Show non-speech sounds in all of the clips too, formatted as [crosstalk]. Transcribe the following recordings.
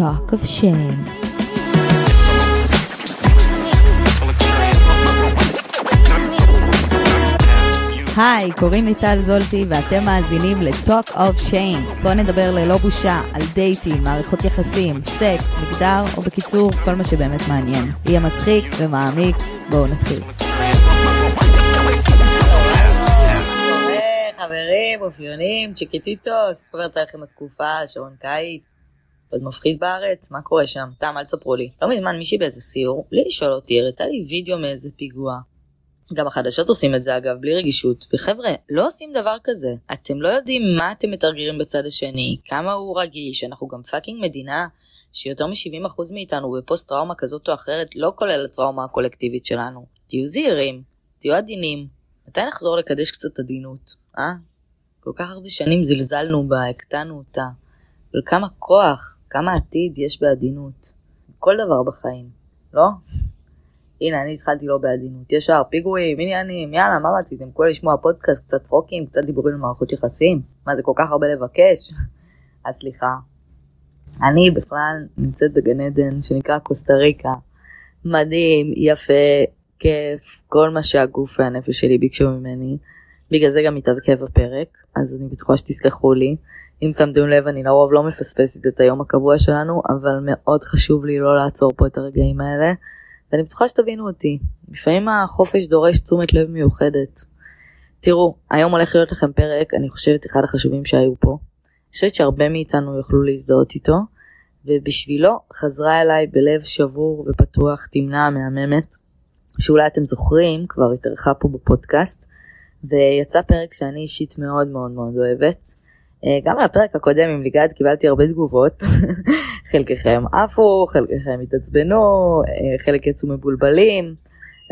Talk of Shame. היי, קוראים לי טל זולטי ואתם מאזינים ל-Talk of Shame. בואו נדבר ללא בושה על דייטים, מערכות יחסים, סקס, מגדר, או בקיצור, כל מה שבאמת מעניין. יהיה מצחיק ומעמיק, בואו נתחיל. חברים, אופיונים, chiquititos, ספרת לכם התקופה, שעון קיץ, עוד מפחיד בארץ, מה קורה שם? סתם, אל תספרו לי. לא מזמן מישהי באיזה סיור, בלי לשאול אותי, הראתה לי וידאו מאיזה פיגוע. גם החדשות עושים את זה אגב, בלי רגישות. וחבר'ה, לא עושים דבר כזה. אתם לא יודעים מה אתם מטרגרים בצד השני, כמה הוא רגיש, אנחנו גם fucking מדינה שיותר מ-70% מאיתנו בפוסט טראומה כזאת או אחרת, לא כולל הטראומה הקולקטיבית שלנו. תהיו זהירים, תהיו עדינים. מתי נחזור לקדש קצת עדינות, אה? כל כך הרבה שנים זלזלנו בה, הקטנו אותה. אבל כמה כוח, כמה עתיד יש בעדינות. כל דבר בחיים, לא? הנה, אני התחלתי לא בעדינות. ישר, פיגועים, עניינים, יאללה, מה רציתם? כולה לשמוע פודקאסט, קצת צחוקים, קצת דיבורים על מערכות יחסים? מה, זה כל כך הרבה לבקש? [laughs] אז סליחה. אני בכלל נמצאת בגן עדן שנקרא קוסטה ריקה. מדהים, יפה, כיף, כל מה שהגוף והנפש שלי ביקשו ממני. בגלל זה גם מתעכב הפרק, אז אני בטוחה שתסלחו לי. אם שמתם לב, אני לרוב לא מפספסת את היום הקבוע שלנו, אבל מאוד חשוב לי לא לעצור פה את הרגעים האלה. ואני בטוחה שתבינו אותי, לפעמים החופש דורש תשומת לב מיוחדת. תראו, היום הולך להיות לכם פרק, אני חושבת אחד החשובים שהיו פה. אני חושבת שהרבה מאיתנו יוכלו להזדהות איתו, ובשבילו חזרה אליי בלב שבור ופתוח תמנה מהממת, שאולי אתם זוכרים, כבר התארחה פה בפודקאסט, ויצא פרק שאני אישית מאוד מאוד מאוד אוהבת. אה, גם על הפרק הקודם עם ליגד קיבלתי הרבה תגובות, [laughs] חלקכם עפו, חלקכם התעצבנו, אה, חלק יצאו מבולבלים.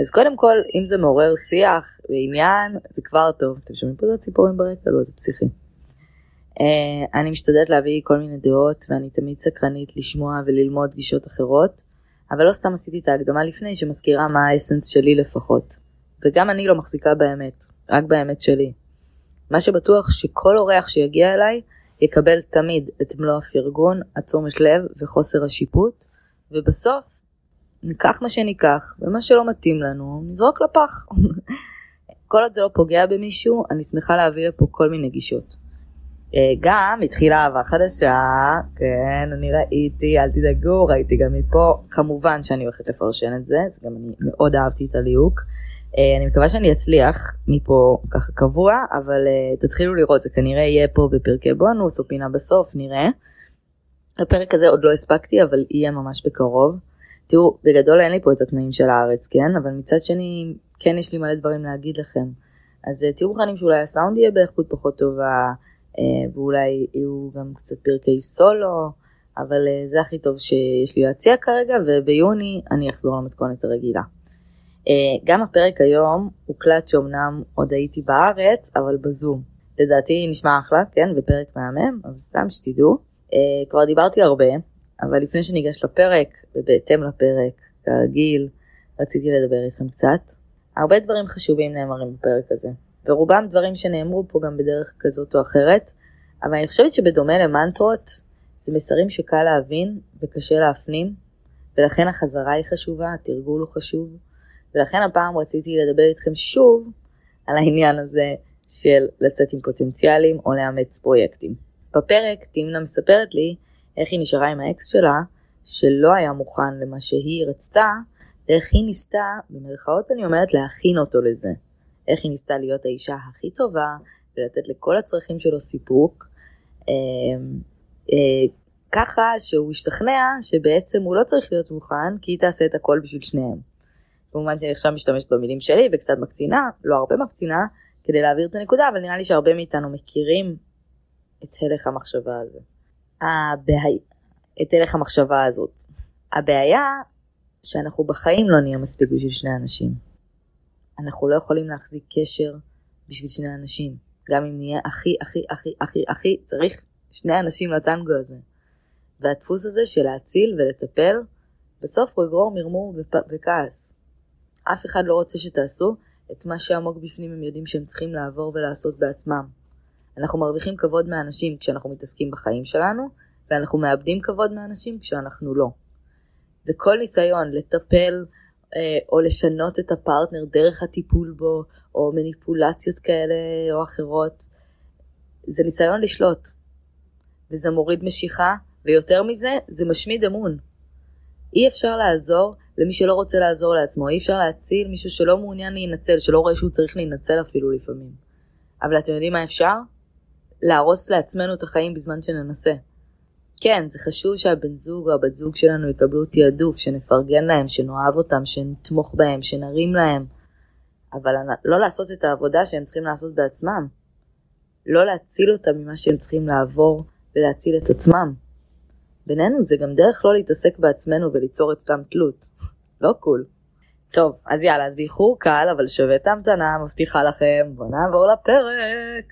אז קודם כל, אם זה מעורר שיח ועניין, זה כבר טוב. אתם שומעים פה את הציפורים ברקע? לא, זה פסיכי. אה, אני משתדלת להביא כל מיני דעות, ואני תמיד סקרנית לשמוע וללמוד גישות אחרות, אבל לא סתם עשיתי את ההקדמה לפני, שמזכירה מה האסנס שלי לפחות. וגם אני לא מחזיקה באמת, רק באמת שלי. מה שבטוח שכל אורח שיגיע אליי יקבל תמיד את מלוא הפרגון, התשומת לב וחוסר השיפוט, ובסוף ניקח מה שניקח, ומה שלא מתאים לנו נזרוק לפח. [laughs] כל עוד זה לא פוגע במישהו, אני שמחה להביא לפה כל מיני גישות. אה, גם התחילה אהבה חדשה, כן, אני ראיתי, אל תדאגו, ראיתי גם מפה, כמובן שאני הולכת לפרשן את זה, אז גם אני מאוד אהבתי את הליהוק. אה, אני מקווה שאני אצליח מפה ככה קבוע, אבל uh, תתחילו לראות, זה כנראה יהיה פה בפרקי בונוס או פינה בסוף, נראה. הפרק הזה עוד לא הספקתי, אבל יהיה ממש בקרוב. תראו, בגדול אין לי פה את התנאים של הארץ, כן? אבל מצד שני, כן יש לי מלא דברים להגיד לכם. אז uh, תהיו מוכנים שאולי הסאונד יהיה באיכות פחות טובה, ואולי יהיו גם קצת פרקי סולו, אבל זה הכי טוב שיש לי להציע כרגע, וביוני אני אחזור למתכונת הרגילה. אה, גם הפרק היום הוקלט שאומנם עוד הייתי בארץ, אבל בזום. לדעתי נשמע אחלה, כן, ופרק מהמם, אבל סתם שתדעו. אה, כבר דיברתי הרבה, אבל לפני שניגש לפרק, ובהתאם לפרק, כרגיל, רציתי לדבר איתכם קצת. הרבה דברים חשובים נאמרים בפרק הזה, ורובם דברים שנאמרו פה גם בדרך כזאת או אחרת, אבל אני חושבת שבדומה למנטרות, זה מסרים שקל להבין וקשה להפנים, ולכן החזרה היא חשובה, התרגול הוא חשוב. ולכן הפעם רציתי לדבר איתכם שוב על העניין הזה של לצאת עם פוטנציאלים או לאמץ פרויקטים. בפרק תמנה מספרת לי איך היא נשארה עם האקס שלה, שלא היה מוכן למה שהיא רצתה, ואיך היא ניסתה, במרכאות אני אומרת, להכין אותו לזה. איך היא ניסתה להיות האישה הכי טובה, ולתת לכל הצרכים שלו סיפוק, אה, אה, ככה שהוא השתכנע שבעצם הוא לא צריך להיות מוכן, כי היא תעשה את הכל בשביל שניהם. כמובן שאני עכשיו משתמשת במילים שלי וקצת מקצינה, לא הרבה מקצינה, כדי להעביר את הנקודה, אבל נראה לי שהרבה מאיתנו מכירים את הלך המחשבה הזה. הבעיה, את הלך המחשבה הזאת. הבעיה שאנחנו בחיים לא נהיה מספיק בשביל שני אנשים. אנחנו לא יכולים להחזיק קשר בשביל שני אנשים. גם אם נהיה הכי הכי הכי הכי הכי צריך שני אנשים לטנגו הזה. והדפוס הזה של להציל ולטפל, בסוף הוא יגרור מרמור וכעס. אף אחד לא רוצה שתעשו את מה שעמוק בפנים הם יודעים שהם צריכים לעבור ולעשות בעצמם. אנחנו מרוויחים כבוד מאנשים כשאנחנו מתעסקים בחיים שלנו, ואנחנו מאבדים כבוד מאנשים כשאנחנו לא. וכל ניסיון לטפל אה, או לשנות את הפרטנר דרך הטיפול בו, או מניפולציות כאלה או אחרות, זה ניסיון לשלוט. וזה מוריד משיכה, ויותר מזה, זה משמיד אמון. אי אפשר לעזור למי שלא רוצה לעזור לעצמו, אי אפשר להציל מישהו שלא מעוניין להינצל, שלא רואה שהוא צריך להינצל אפילו לפעמים. אבל אתם יודעים מה אפשר? להרוס לעצמנו את החיים בזמן שננסה. כן, זה חשוב שהבן זוג או הבת זוג שלנו יקבלו תעדוף, שנפרגן להם, שנאהב אותם, שנתמוך בהם, שנרים להם, אבל לא לעשות את העבודה שהם צריכים לעשות בעצמם. לא להציל אותם ממה שהם צריכים לעבור ולהציל את עצמם. בינינו זה גם דרך לא להתעסק בעצמנו וליצור אצלם תלות. לא קול. טוב, אז יאללה, אז באיחור קל, אבל שווה את ההמתנה, מבטיחה לכם, בואו נעבור לפרק.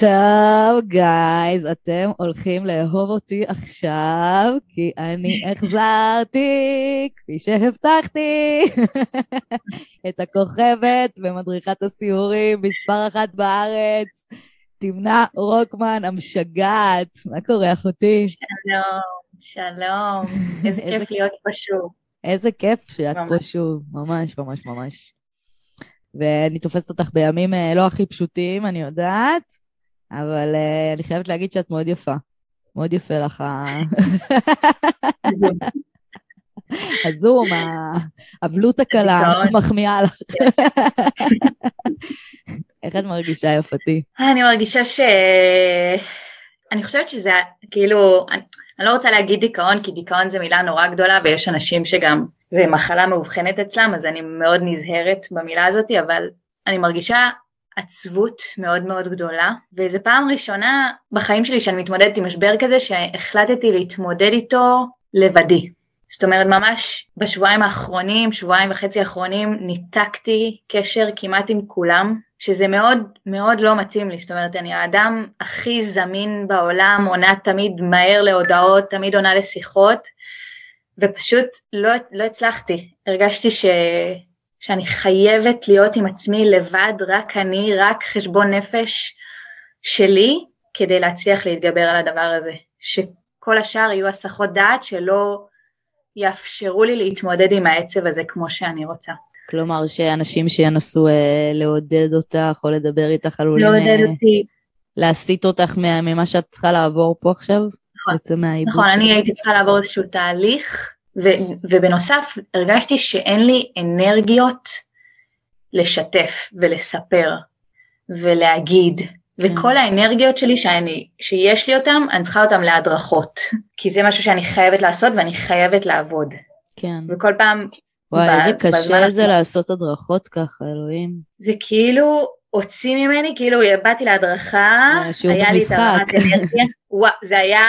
טוב גייז, אתם הולכים לאהוב אותי עכשיו, כי אני [laughs] החזרתי, כפי שהבטחתי, [laughs] את הכוכבת ומדריכת הסיורים מספר אחת בארץ, תמנה רוקמן המשגעת. מה קורה אחותי? שלום, שלום, [laughs] איזה כיף להיות פה שוב. איזה כיף שאת ממש. פה שוב, ממש ממש ממש. ואני תופסת אותך בימים אה, לא הכי פשוטים, אני יודעת. אבל uh, אני חייבת להגיד שאת מאוד יפה. מאוד יפה לך [laughs] הזום, האבלות הקלה, מחמיאה לך. [laughs] איך את מרגישה יפתי? אני מרגישה ש... אני חושבת שזה כאילו, אני, אני לא רוצה להגיד דיכאון, כי דיכאון זה מילה נורא גדולה, ויש אנשים שגם זה מחלה מאובחנת אצלם, אז אני מאוד נזהרת במילה הזאת, אבל אני מרגישה עצבות מאוד מאוד גדולה, וזו פעם ראשונה בחיים שלי שאני מתמודדת עם משבר כזה שהחלטתי להתמודד איתו לבדי. זאת אומרת, ממש בשבועיים האחרונים, שבועיים וחצי האחרונים, ניתקתי קשר כמעט עם כולם, שזה מאוד מאוד לא מתאים לי. זאת אומרת, אני האדם הכי זמין בעולם, עונה תמיד מהר להודעות, תמיד עונה לשיחות, ופשוט לא, לא הצלחתי. הרגשתי ש... שאני חייבת להיות עם עצמי לבד, רק אני, רק חשבון נפש שלי, כדי להצליח להתגבר על הדבר הזה. שכל השאר יהיו הסחות דעת שלא יאפשרו לי להתמודד עם העצב הזה כמו שאני רוצה. כלומר, שאנשים שינסו אה, לעודד אותך או לדבר איתך עלולים... לעודד אה, אותי. להסיט אותך ממה שאת צריכה לעבור פה עכשיו? נכון, נכון, אני הייתי צריכה לעבור איזשהו תהליך ו- ובנוסף הרגשתי שאין לי אנרגיות לשתף ולספר ולהגיד, וכל כן. האנרגיות שלי שאני, שיש לי אותן, אני צריכה אותן להדרכות, כי זה משהו שאני חייבת לעשות ואני חייבת לעבוד. כן. וכל פעם... וואי, איזה קשה זה לעשות הדרכות ככה, אלוהים. זה כאילו, הוציא ממני, כאילו באתי להדרכה, אה, היה לי את הרמת אנרגיה, זה היה,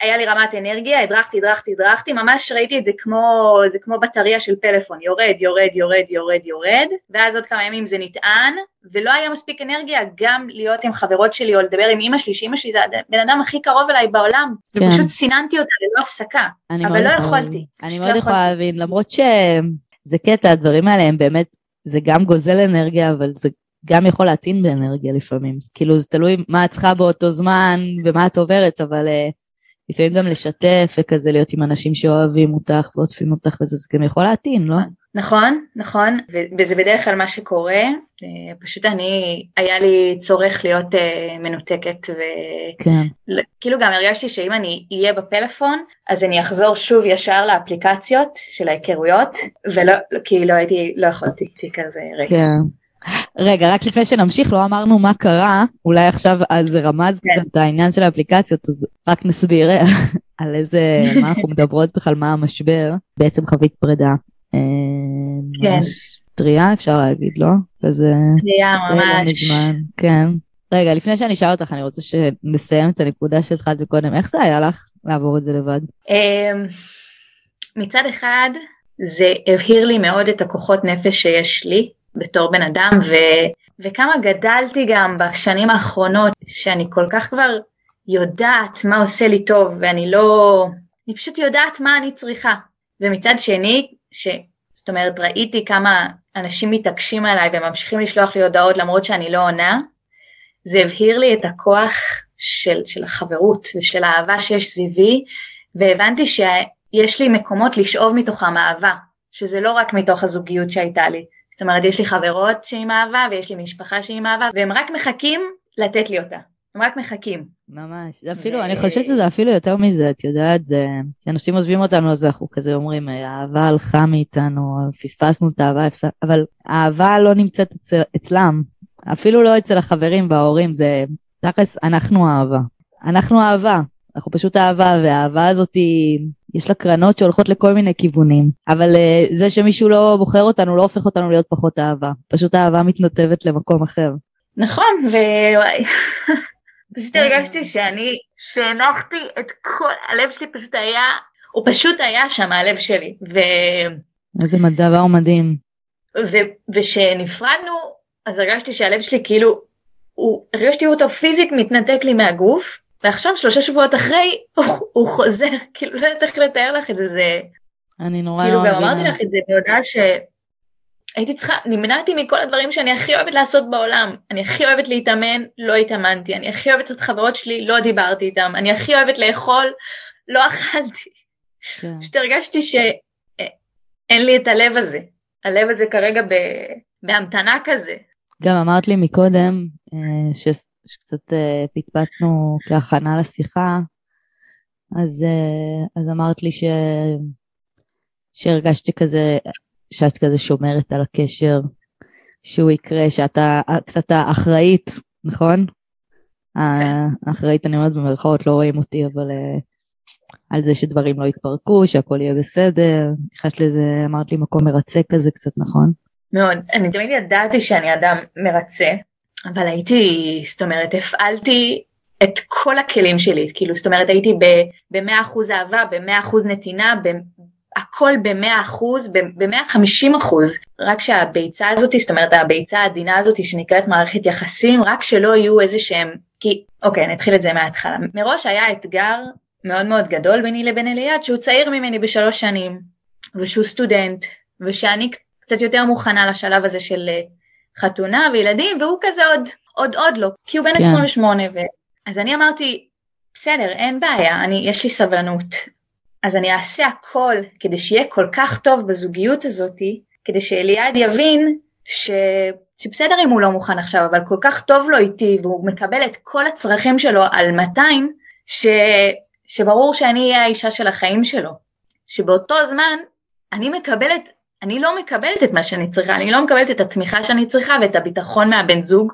היה לי רמת אנרגיה, הדרכתי, הדרכתי, הדרכתי, ממש ראיתי את זה כמו, זה כמו בטריה של פלאפון, יורד, יורד, יורד, יורד, יורד, ואז עוד כמה ימים זה נטען, ולא היה מספיק אנרגיה גם להיות עם חברות שלי או לדבר עם אימא שלי, שאימא שלי זה הבן אדם הכי קרוב אליי בעולם, כן. ופשוט סיננתי אותה ללא הפסקה, אבל לא יכולתי. אני מאוד לא יכולה להבין, למרות שזה קטע, הדברים האלה הם באמת, זה גם גוזל אנרגיה, אבל זה גם יכול להטעין באנרגיה לפעמים. כאילו זה תלוי מה את צריכה באותו זמן ומה את עוברת, אבל uh, לפעמים גם לשתף וכזה להיות עם אנשים שאוהבים אותך ועוטפים אותך וזה זה גם יכול להטעין, לא? נכון, נכון, וזה בדרך כלל מה שקורה, אה, פשוט אני, היה לי צורך להיות uh, מנותקת, וכאילו כן. גם הרגשתי שאם אני אהיה בפלאפון, אז אני אחזור שוב ישר לאפליקציות של ההיכרויות, ולא, כי לא הייתי, לא יכולתי, כזה רגע. כן. רגע, רק לפני שנמשיך, לא אמרנו מה קרה, אולי עכשיו אז רמז כן. קצת העניין של האפליקציות, אז רק נסביר [laughs] על איזה, מה אנחנו מדברות בכלל, מה המשבר. בעצם חבית פרידה. אה, כן. ממש טריה, אפשר להגיד, לא? כזה... טריה, לא ממש. מזמן, כן. רגע, לפני שאני אשאל אותך, אני רוצה שנסיים את הנקודה שהתחלת מקודם. איך זה היה לך לעבור את זה לבד? אמ, מצד אחד, זה הבהיר לי מאוד את הכוחות נפש שיש לי, בתור בן אדם, ו, וכמה גדלתי גם בשנים האחרונות, שאני כל כך כבר יודעת מה עושה לי טוב, ואני לא... אני פשוט יודעת מה אני צריכה. ומצד שני, ש, זאת אומרת, ראיתי כמה אנשים מתעקשים עליי וממשיכים לשלוח לי הודעות למרות שאני לא עונה, זה הבהיר לי את הכוח של, של החברות ושל האהבה שיש סביבי, והבנתי שיש לי מקומות לשאוב מתוכם אהבה, שזה לא רק מתוך הזוגיות שהייתה לי. זאת אומרת, יש לי חברות שעם אהבה ויש לי משפחה שעם אהבה, והם רק מחכים לתת לי אותה. הם רק מחכים. ממש, זה אפילו, ו... אני חושבת שזה אפילו יותר מזה, את יודעת, זה... כשאנשים עוזבים אותנו, אז אנחנו כזה אומרים, האהבה הלכה מאיתנו, פספסנו את האהבה, אבל האהבה לא נמצאת אצל, אצלם, אפילו לא אצל החברים וההורים, זה תכלס, אנחנו אהבה. אנחנו אהבה, אנחנו פשוט אהבה, והאהבה הזאת היא... יש לה קרנות שהולכות לכל מיני כיוונים, אבל uh, זה שמישהו לא בוחר אותנו לא הופך אותנו להיות פחות אהבה, פשוט האהבה מתנתבת למקום אחר. נכון, ו... [laughs] פשוט הרגשתי שאני, שהנחתי את כל, הלב שלי פשוט היה, הוא פשוט היה שם, הלב שלי. ו... איזה דבר מדהים. ו... ושנפרדנו, אז הרגשתי שהלב שלי כאילו, הוא, הרגשתי אותו פיזית מתנתק לי מהגוף, ועכשיו שלושה שבועות אחרי, הוא, הוא חוזר, [laughs] כאילו לא יודעת איך לתאר לך את זה, זה... אני נורא כאילו לא גם אמרתי לך את זה בהודעה ש... הייתי צריכה, נמנעתי מכל הדברים שאני הכי אוהבת לעשות בעולם. אני הכי אוהבת להתאמן, לא התאמנתי. אני הכי אוהבת את חברות שלי, לא דיברתי איתם. אני הכי אוהבת לאכול, לא [laughs] אכלתי. כן. פשוט הרגשתי שאין לי את הלב הזה. הלב הזה כרגע ב... בהמתנה כזה. גם אמרת לי מקודם, אה, ש... שקצת אה, פטפטנו כהכנה לשיחה, אז, אה, אז אמרת לי ש... שהרגשתי כזה שאת כזה שומרת על הקשר, שהוא יקרה, שאתה קצת האחראית, נכון? כן. האחראית, אני אומרת במרכאות, לא רואים אותי, אבל על זה שדברים לא יתפרקו, שהכל יהיה בסדר. נכנסת לזה, אמרת לי, מקום מרצה כזה קצת, נכון? מאוד. אני תמיד ידעתי שאני אדם מרצה, אבל הייתי, זאת אומרת, הפעלתי את כל הכלים שלי, כאילו, זאת אומרת, הייתי ב-100% אהבה, ב-100% נתינה, הכל ב-100 אחוז, ב-150 אחוז, רק שהביצה הזאת, זאת אומרת הביצה העדינה הזאת שנקראת מערכת יחסים, רק שלא יהיו איזה שהם, כי, אוקיי, אני אתחיל את זה מההתחלה. מראש היה אתגר מאוד מאוד גדול ביני לבין אליעד, שהוא צעיר ממני בשלוש שנים, ושהוא סטודנט, ושאני קצת יותר מוכנה לשלב הזה של חתונה וילדים, והוא כזה עוד, עוד, עוד לא, כי הוא בן כן. 28, ו... אז אני אמרתי, בסדר, אין בעיה, אני, יש לי סבלנות. אז אני אעשה הכל כדי שיהיה כל כך טוב בזוגיות הזאתי, כדי שאליעד יבין ש... שבסדר אם הוא לא מוכן עכשיו, אבל כל כך טוב לו איתי והוא מקבל את כל הצרכים שלו על 200, ש... שברור שאני אהיה האישה של החיים שלו. שבאותו זמן אני מקבלת, אני לא מקבלת את מה שאני צריכה, אני לא מקבלת את התמיכה שאני צריכה ואת הביטחון מהבן זוג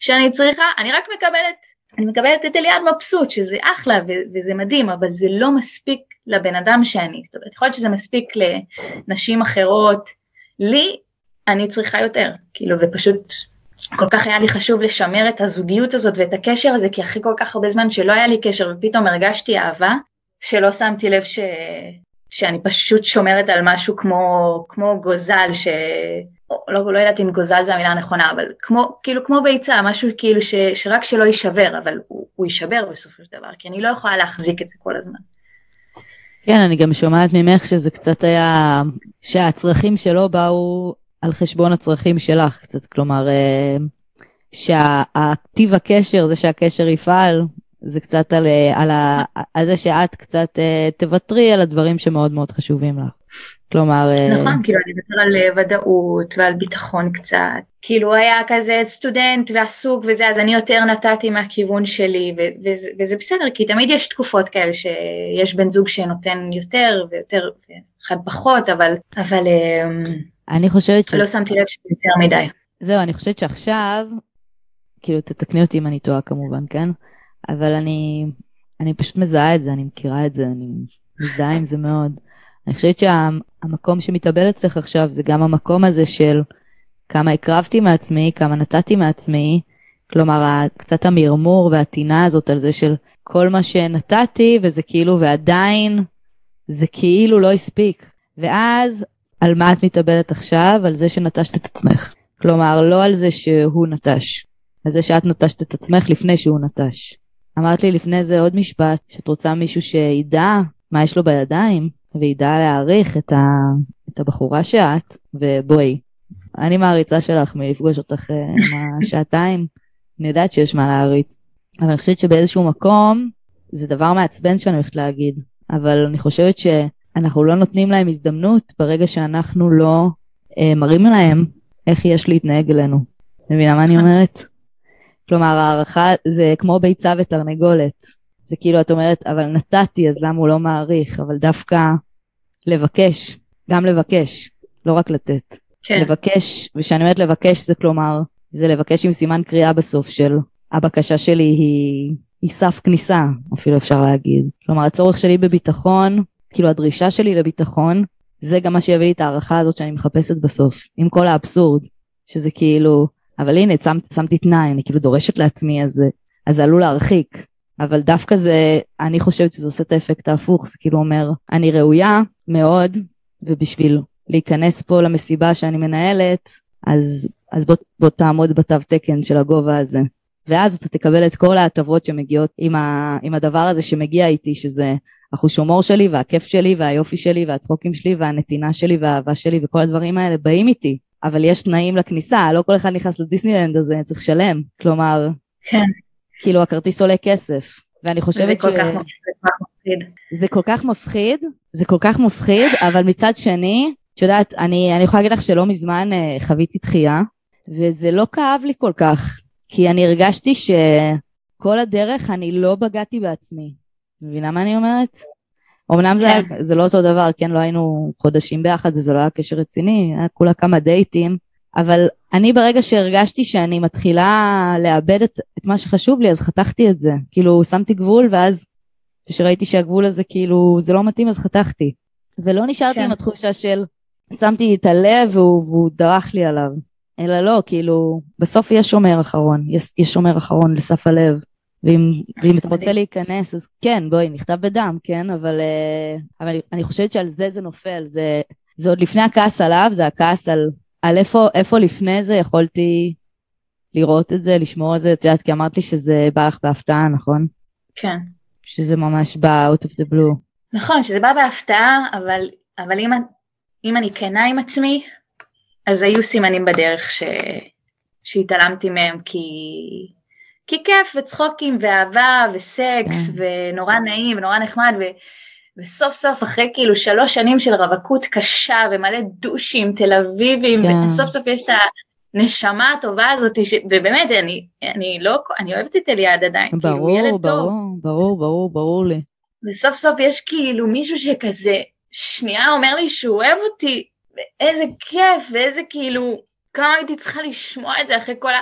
שאני צריכה, אני רק מקבלת, אני מקבלת את אליעד מבסוט, שזה אחלה וזה מדהים, אבל זה לא מספיק לבן אדם שאני, זאת אומרת, יכול להיות שזה מספיק לנשים אחרות, לי אני צריכה יותר, כאילו, ופשוט כל כך היה לי חשוב לשמר את הזוגיות הזאת ואת הקשר הזה, כי אחרי כל כך הרבה זמן שלא היה לי קשר ופתאום הרגשתי אהבה, שלא שמתי לב ש... שאני פשוט שומרת על משהו כמו, כמו גוזל, ש... לא, לא יודעת אם גוזל זה המילה הנכונה, אבל כמו, כאילו כמו ביצה, משהו כאילו ש, שרק שלא יישבר, אבל הוא, הוא יישבר בסופו של דבר, כי אני לא יכולה להחזיק את זה כל הזמן. כן, אני גם שומעת ממך שזה קצת היה, שהצרכים שלו באו על חשבון הצרכים שלך קצת, כלומר, אה, שהטיב הקשר, זה שהקשר יפעל, זה קצת על, אה, על, ה, על זה שאת קצת אה, תוותרי על הדברים שמאוד מאוד חשובים לך. כלומר... נכון, כאילו אני מדבר על ודאות ועל ביטחון קצת. כאילו היה כזה סטודנט ועסוק וזה, אז אני יותר נתתי מהכיוון שלי, ו- וזה, וזה בסדר, כי תמיד יש תקופות כאלה שיש בן זוג שנותן יותר ויותר, אחד פחות, אבל, אבל אני חושבת ש... לא שמתי לב שזה יותר מדי. זהו, אני חושבת שעכשיו, כאילו תתקני אותי אם אני טועה כמובן, כן? אבל אני, אני פשוט מזהה את זה, אני מכירה את זה, אני מזדהה עם זה מאוד. אני חושבת שהמקום שמתאבל אצלך עכשיו זה גם המקום הזה של כמה הקרבתי מעצמי, כמה נתתי מעצמי, כלומר קצת המרמור והטינה הזאת על זה של כל מה שנתתי וזה כאילו ועדיין זה כאילו לא הספיק. ואז על מה את מתאבלת עכשיו? על זה שנטשת את עצמך. כלומר לא על זה שהוא נטש, על זה שאת נטשת את עצמך לפני שהוא נטש. אמרת לי לפני זה עוד משפט, שאת רוצה מישהו שידע מה יש לו בידיים, וידע להעריך את, ה, את הבחורה שאת, ובואי, אני מעריצה שלך מלפגוש אותך אה, עם השעתיים, [laughs] אני יודעת שיש מה להעריץ, אבל אני חושבת שבאיזשהו מקום זה דבר מעצבן שאני הולכת להגיד, אבל אני חושבת שאנחנו לא נותנים להם הזדמנות ברגע שאנחנו לא אה, מראים להם איך יש להתנהג אלינו. מבינה מה אני אומרת? כלומר, הערכה זה כמו ביצה ותרנגולת. זה כאילו, את אומרת, אבל נתתי, אז למה הוא לא מעריך? אבל דווקא לבקש, גם לבקש, לא רק לתת. כן. לבקש, וכשאני אומרת לבקש, זה כלומר, זה לבקש עם סימן קריאה בסוף של הבקשה שלי היא, היא סף כניסה, אפילו אפשר להגיד. כלומר, הצורך שלי בביטחון, כאילו הדרישה שלי לביטחון, זה גם מה שיביא לי את ההערכה הזאת שאני מחפשת בסוף, עם כל האבסורד, שזה כאילו, אבל הנה, שם, שמתי תנאי, אני כאילו דורשת לעצמי, אז, אז זה עלול להרחיק. אבל דווקא זה, אני חושבת שזה עושה את האפקט ההפוך, זה כאילו אומר, אני ראויה מאוד, ובשביל להיכנס פה למסיבה שאני מנהלת, אז, אז בוא, בוא תעמוד בתו תקן של הגובה הזה. ואז אתה תקבל את כל ההטבות שמגיעות עם, ה, עם הדבר הזה שמגיע איתי, שזה החוש הומור שלי והכיף שלי והיופי שלי והצחוקים שלי והנתינה שלי והאהבה שלי וכל הדברים האלה באים איתי. אבל יש תנאים לכניסה, לא כל אחד נכנס לדיסנילנד הזה, צריך לשלם. כלומר, כן. כאילו הכרטיס עולה כסף. ואני חושבת ש... זה כל כך מפחיד. זה כל כך מפחיד, זה כל כך מפחיד, אבל מצד שני, את יודעת, אני, אני יכולה להגיד לך שלא מזמן uh, חוויתי דחייה, וזה לא כאב לי כל כך, כי אני הרגשתי שכל הדרך אני לא בגעתי בעצמי. מבינה מה אני אומרת? אמנם כן. זה, היה, זה לא אותו דבר, כן, לא היינו חודשים ביחד וזה לא היה קשר רציני, היה כולה כמה דייטים, אבל אני ברגע שהרגשתי שאני מתחילה לאבד את, את מה שחשוב לי, אז חתכתי את זה. כאילו, שמתי גבול, ואז כשראיתי שהגבול הזה כאילו, זה לא מתאים, אז חתכתי. ולא נשארתי כן. עם התחושה של, שמתי את הלב והוא, והוא דרך לי עליו. אלא לא, כאילו, בסוף יש שומר אחרון, יש, יש שומר אחרון לסף הלב. ואם, ואם אתה רוצה להיכנס, אז כן, בואי, נכתב בדם, כן? אבל, uh, אבל אני, אני חושבת שעל זה זה נופל, זה, זה עוד לפני הכעס עליו, זה הכעס על, על איפה, איפה לפני זה יכולתי לראות את זה, לשמור על זה, את יודעת, כי אמרת לי שזה בא לך בהפתעה, נכון? כן. שזה ממש בא out of the blue. נכון, שזה בא בהפתעה, אבל, אבל אם, אם אני כנה עם עצמי, אז היו סימנים בדרך ש... שהתעלמתי מהם כי... כי כיף וצחוקים ואהבה וסקס כן. ונורא נעים ונורא נחמד ו... וסוף סוף אחרי כאילו שלוש שנים של רווקות קשה ומלא דושים תל אביבים כן. וסוף סוף יש את הנשמה הטובה הזאת ש... ובאמת אני, אני לא, אני אוהבת את אליעד עדיין, ברור, כאילו ברור, טוב. ברור, ברור, ברור לי. וסוף סוף יש כאילו מישהו שכזה שנייה אומר לי שהוא אוהב אותי, ואיזה כיף ואיזה כאילו, כמה הייתי צריכה לשמוע את זה אחרי כל ה...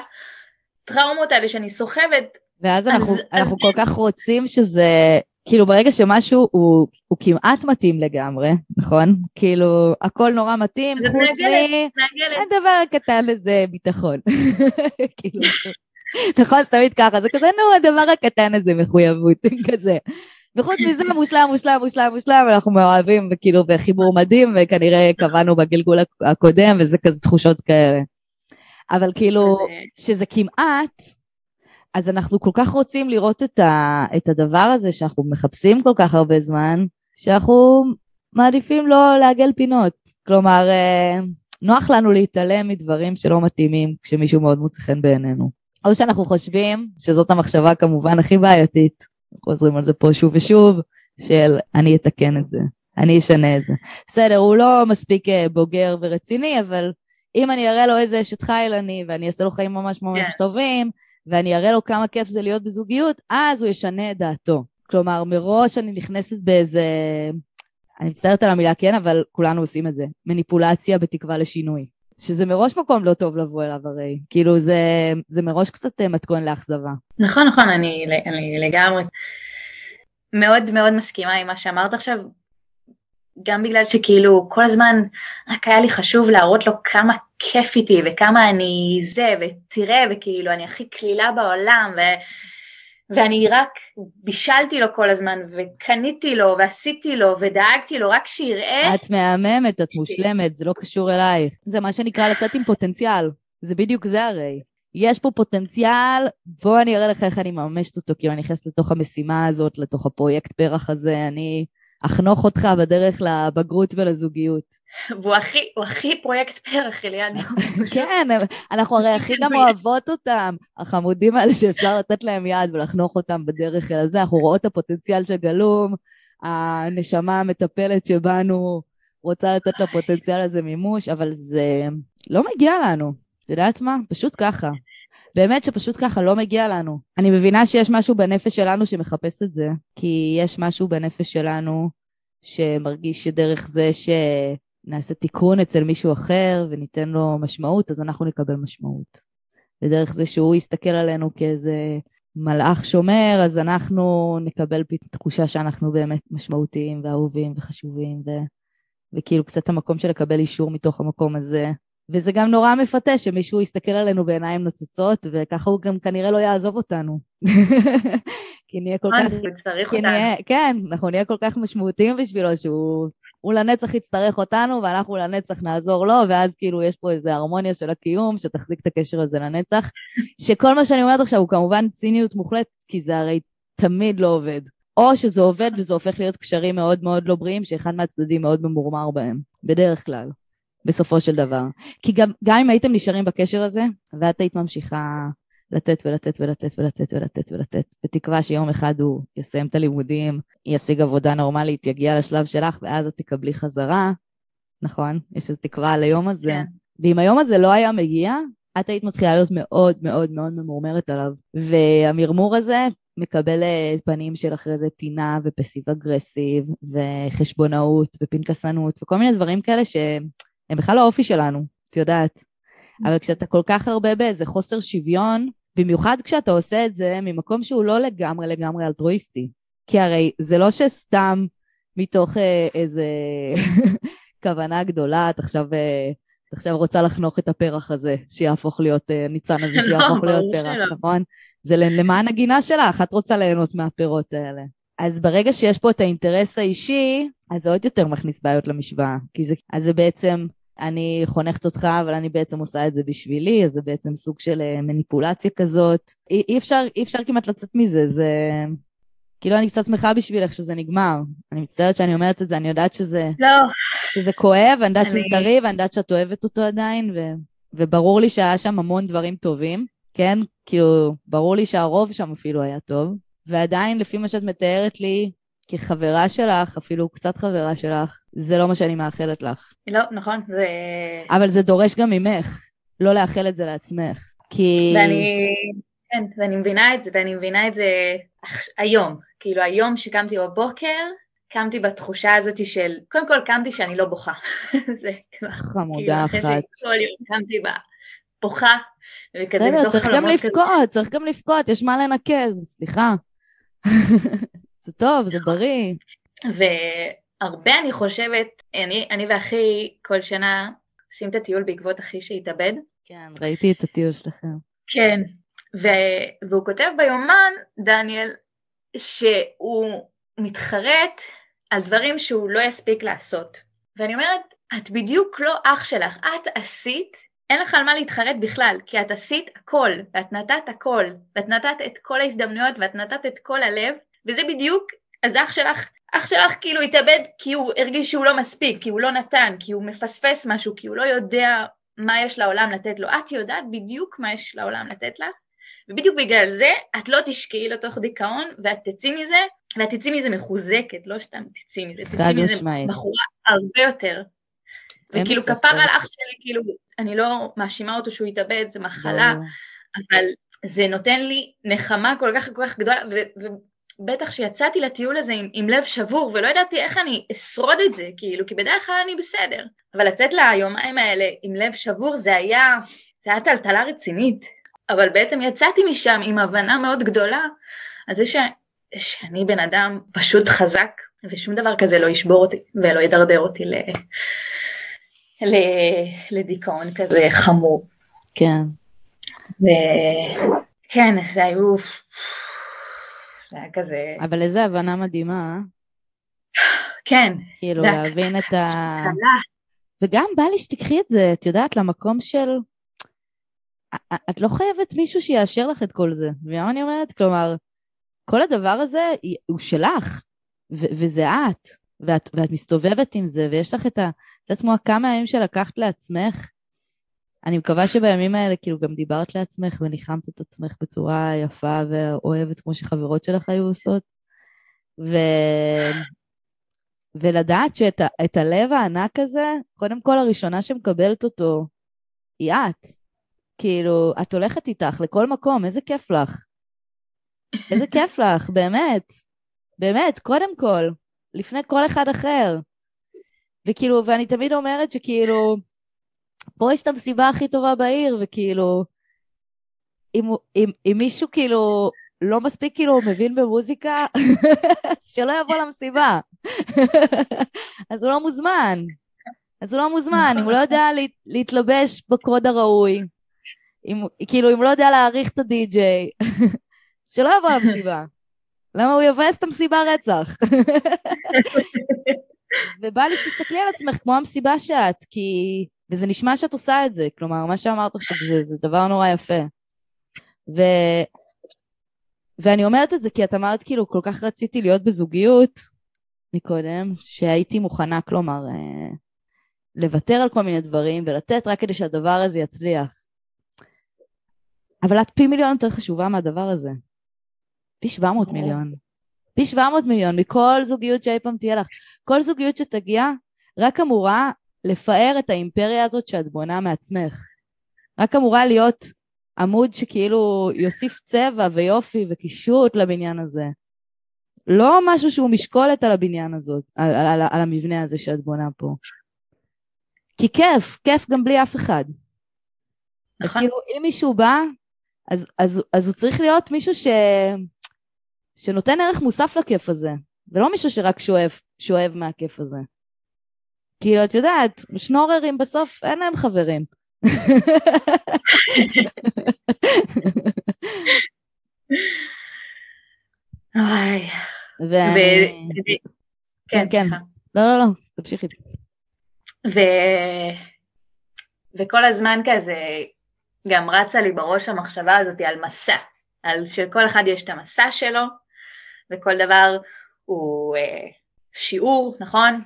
הטראומות האלה שאני סוחבת. ואז אנחנו, אז, אנחנו אז... כל כך רוצים שזה, כאילו ברגע שמשהו הוא, הוא כמעט מתאים לגמרי, נכון? כאילו הכל נורא מתאים, חוץ מ... הדבר הקטן הזה ביטחון. [laughs] כאילו, נכון, זה תמיד ככה, זה כזה, נו, הדבר הקטן הזה מחויבות, [laughs] כזה. וחוץ מזה מושלם, מושלם, מושלם, מושלם, אנחנו מאוהבים, וכאילו בחיבור מדהים, וכנראה קבענו בגלגול הקודם, וזה כזה תחושות כאלה. אבל כאילו, שזה כמעט, אז אנחנו כל כך רוצים לראות את, ה, את הדבר הזה שאנחנו מחפשים כל כך הרבה זמן, שאנחנו מעדיפים לא לעגל פינות. כלומר, אה, נוח לנו להתעלם מדברים שלא מתאימים כשמישהו מאוד מוצא חן בעינינו. או שאנחנו חושבים שזאת המחשבה כמובן הכי בעייתית, חוזרים על זה פה שוב ושוב, של אני אתקן את זה, אני אשנה את זה. בסדר, הוא לא מספיק אה, בוגר ורציני, אבל אם אני אראה לו איזה אשת חיל אני, ואני אעשה לו חיים ממש ממש yeah. טובים, ואני אראה לו כמה כיף זה להיות בזוגיות, אז הוא ישנה את דעתו. כלומר, מראש אני נכנסת באיזה... אני מצטערת על המילה כן, אבל כולנו עושים את זה. מניפולציה בתקווה לשינוי. שזה מראש מקום לא טוב לבוא אליו הרי. כאילו זה, זה מראש קצת אה, מתכון לאכזבה. נכון, נכון, אני, אני לגמרי מאוד מאוד מסכימה עם מה שאמרת עכשיו. גם בגלל שכאילו כל הזמן רק היה לי חשוב להראות לו כמה כיף איתי וכמה אני זה ותראה וכאילו אני הכי קלילה בעולם ו... ואני רק בישלתי לו כל הזמן וקניתי לו ועשיתי לו ודאגתי לו רק שיראה. את מהממת, את מושלמת, זה לא קשור אלייך. זה מה שנקרא לצאת עם פוטנציאל, זה בדיוק זה הרי. יש פה פוטנציאל, בוא אני אראה לך איך אני מממשת אותו, כאילו אני נכנסת לתוך המשימה הזאת, לתוך הפרויקט פרח הזה, אני אחנוך אותך בדרך לבגרות ולזוגיות. והוא הכי, הוא הכי פרויקט פרח, אליאנה. [laughs] כן, אנחנו הרי הכי גם אוהבות אותם, החמודים האלה שאפשר לתת להם יד ולחנוך אותם בדרך אל הזה, אנחנו רואות את הפוטנציאל שגלום, הנשמה המטפלת שבנו רוצה לתת לפוטנציאל הזה מימוש, אבל זה לא מגיע לנו, את יודעת מה? פשוט ככה. באמת שפשוט ככה לא מגיע לנו. אני מבינה שיש משהו בנפש שלנו שמחפש את זה, כי יש משהו בנפש שלנו שמרגיש שדרך זה שנעשה תיקון אצל מישהו אחר וניתן לו משמעות, אז אנחנו נקבל משמעות. ודרך זה שהוא יסתכל עלינו כאיזה מלאך שומר, אז אנחנו נקבל תחושה שאנחנו באמת משמעותיים ואהובים וחשובים, ו... וכאילו קצת המקום של לקבל אישור מתוך המקום הזה. וזה גם נורא מפתה שמישהו יסתכל עלינו בעיניים נוצצות, וככה הוא גם כנראה לא יעזוב אותנו. [laughs] כי נהיה כל נכון, כך... צריך אותנו. נהיה, כן, אנחנו נהיה כל כך משמעותיים בשבילו, שהוא הוא לנצח יצטרך אותנו, ואנחנו לנצח נעזור לו, ואז כאילו יש פה איזו הרמוניה של הקיום, שתחזיק את הקשר הזה לנצח. שכל מה שאני אומרת עכשיו הוא כמובן ציניות מוחלטת, כי זה הרי תמיד לא עובד. או שזה עובד וזה הופך להיות קשרים מאוד מאוד לא בריאים, שאחד מהצדדים מאוד ממורמר בהם, בדרך כלל. בסופו של דבר. כי גם, גם אם הייתם נשארים בקשר הזה, ואת היית ממשיכה לתת ולתת ולתת ולתת ולתת ולתת, בתקווה שיום אחד הוא יסיים את הלימודים, ישיג עבודה נורמלית, יגיע לשלב שלך, ואז את תקבלי חזרה, נכון? יש איזו תקווה ליום הזה. כן. ואם היום הזה לא היה מגיע, את היית מתחילה להיות מאוד מאוד מאוד ממורמרת עליו. והמרמור הזה מקבל אה, פנים של אחרי זה טינה ופסיב אגרסיב וחשבונאות ופנקסנות וכל מיני דברים כאלה שהם בכלל לא האופי שלנו, את יודעת. אבל כשאתה כל כך הרבה באיזה חוסר שוויון, במיוחד כשאתה עושה את זה ממקום שהוא לא לגמרי לגמרי אלטרואיסטי. כי הרי זה לא שסתם מתוך אה, איזה [laughs] כוונה גדולה, את עכשיו, אה, את עכשיו רוצה לחנוך את הפרח הזה, שיהפוך להיות, אה, ניצן הזה [laughs] שיהפוך להיות פרח, נכון? זה למען הגינה שלך, את רוצה ליהנות מהפירות האלה. אז ברגע שיש פה את האינטרס האישי, אז זה עוד יותר מכניס בעיות למשוואה. כי זה, אז זה בעצם, אני חונכת אותך, אבל אני בעצם עושה את זה בשבילי, אז זה בעצם סוג של אה, מניפולציה כזאת. אי, אי, אפשר, אי אפשר כמעט לצאת מזה, זה... כאילו אני קצת שמחה בשבילך שזה נגמר. אני מצטערת שאני אומרת את זה, אני יודעת שזה... לא. שזה כואב, אני יודעת אני... שזה טרי, ואני יודעת שאת אוהבת אותו עדיין, ו... וברור לי שהיה שם המון דברים טובים, כן? כאילו, ברור לי שהרוב שם אפילו היה טוב, ועדיין, לפי מה שאת מתארת לי, כחברה שלך, אפילו קצת חברה שלך, זה לא מה שאני מאחלת לך. לא, נכון, זה... אבל זה דורש גם ממך, לא לאחל את זה לעצמך. כי... ואני... כן, ואני מבינה את זה, ואני מבינה את זה היום. כאילו, היום שקמתי בבוקר, קמתי בתחושה הזאת של, קודם כל קמתי שאני לא בוכה. [laughs] זה כבר... חמודה כאילו, אחת. כל יום קמתי בה. בוכה, וכזה בתוך צריך גם לבכות, צריך גם לבכות, יש מה לנקז, סליחה. [laughs] זה טוב, זה נכון. בריא. והרבה אני חושבת, אני, אני ואחי כל שנה עושים את הטיול בעקבות אחי שהתאבד. כן, ראיתי את הטיול שלכם. כן, ו, והוא כותב ביומן, דניאל, שהוא מתחרט על דברים שהוא לא יספיק לעשות. ואני אומרת, את בדיוק לא אח שלך, את עשית, אין לך על מה להתחרט בכלל, כי את עשית הכל, ואת נתת הכל, ואת נתת את כל ההזדמנויות, ואת נתת את כל הלב, וזה בדיוק, אז אח שלך, אח שלך כאילו התאבד כי הוא הרגיש שהוא לא מספיק, כי הוא לא נתן, כי הוא מפספס משהו, כי הוא לא יודע מה יש לעולם לתת לו. את יודעת בדיוק מה יש לעולם לתת לך, ובדיוק בגלל זה את לא תשקעי לתוך דיכאון, ואת תצאי מזה, ואת תצאי מזה מחוזקת, לא סתם תצאי מזה, תצאי מזה בחורה הרבה יותר. וכאילו כפר על אח שלי, כאילו, אני לא מאשימה אותו שהוא התאבד, זה מחלה, אבל זה נותן לי נחמה כל כך כל כך גדולה, בטח שיצאתי לטיול הזה עם, עם לב שבור ולא ידעתי איך אני אשרוד את זה, כאילו, כי בדרך כלל אני בסדר. אבל לצאת ליומיים האלה עם לב שבור זה היה, זה היה טלטלה רצינית. אבל בעצם יצאתי משם עם הבנה מאוד גדולה על זה ש, שאני בן אדם פשוט חזק, ושום דבר כזה לא ישבור אותי ולא ידרדר אותי ל, ל, לדיכאון כזה חמור. כן. וכן, זה היו... זה היה כזה... אבל איזה הבנה מדהימה. כן. כאילו להבין את ה... וגם בא לי שתיקחי את זה, את יודעת, למקום של... את לא חייבת מישהו שיאשר לך את כל זה. ומה אני אומרת? כלומר, כל הדבר הזה הוא שלך, ו- וזה את. ואת, ואת מסתובבת עם זה, ויש לך את ה... את יודעת כמו כמה ימים שלקחת לעצמך, אני מקווה שבימים האלה כאילו גם דיברת לעצמך וניחמת את עצמך בצורה יפה ואוהבת כמו שחברות שלך היו עושות. ו... ולדעת שאת ה... את הלב הענק הזה, קודם כל הראשונה שמקבלת אותו היא את. כאילו, את הולכת איתך לכל מקום, איזה כיף לך. איזה כיף לך, באמת. באמת, קודם כל, לפני כל אחד אחר. וכאילו, ואני תמיד אומרת שכאילו, פה יש את המסיבה הכי טובה בעיר, וכאילו, אם, אם, אם מישהו כאילו לא מספיק כאילו מבין במוזיקה, אז שלא יבוא למסיבה. אז הוא לא מוזמן. אז הוא לא מוזמן, אם הוא לא יודע לה, להתלבש בקוד הראוי, אם, כאילו, אם הוא לא יודע להעריך את הדי-ג'יי, שלא יבוא למסיבה. למה הוא יבאס את המסיבה רצח? ובא לי שתסתכלי על עצמך כמו המסיבה שאת, כי... וזה נשמע שאת עושה את זה, כלומר, מה שאמרת עכשיו זה, זה דבר נורא יפה. ו... ואני אומרת את זה כי את אמרת כאילו, כל כך רציתי להיות בזוגיות מקודם, שהייתי מוכנה, כלומר, אה, לוותר על כל מיני דברים ולתת רק כדי שהדבר הזה יצליח. אבל את פי מיליון יותר חשובה מהדבר הזה. פי 700 מיליון. פי 700 מיליון מכל זוגיות שאי פעם תהיה לך. כל זוגיות שתגיע רק אמורה לפאר את האימפריה הזאת שאת בונה מעצמך. רק אמורה להיות עמוד שכאילו יוסיף צבע ויופי וקישוט לבניין הזה. לא משהו שהוא משקולת על הבניין הזאת, על, על, על, על המבנה הזה שאת בונה פה. כי כיף, כיף גם בלי אף אחד. נכון. אז כאילו, אם מישהו בא, אז, אז, אז הוא צריך להיות מישהו ש... שנותן ערך מוסף לכיף הזה, ולא מישהו שרק שואב, שואב מהכיף הזה. כאילו, את יודעת, שנוררים בסוף אין להם חברים. ואני... כן, כן. לא, לא, לא, תמשיכי. ו... וכל הזמן כזה גם רצה לי בראש המחשבה הזאת על מסע, על שלכל אחד יש את המסע שלו, וכל דבר הוא אה, שיעור, נכון?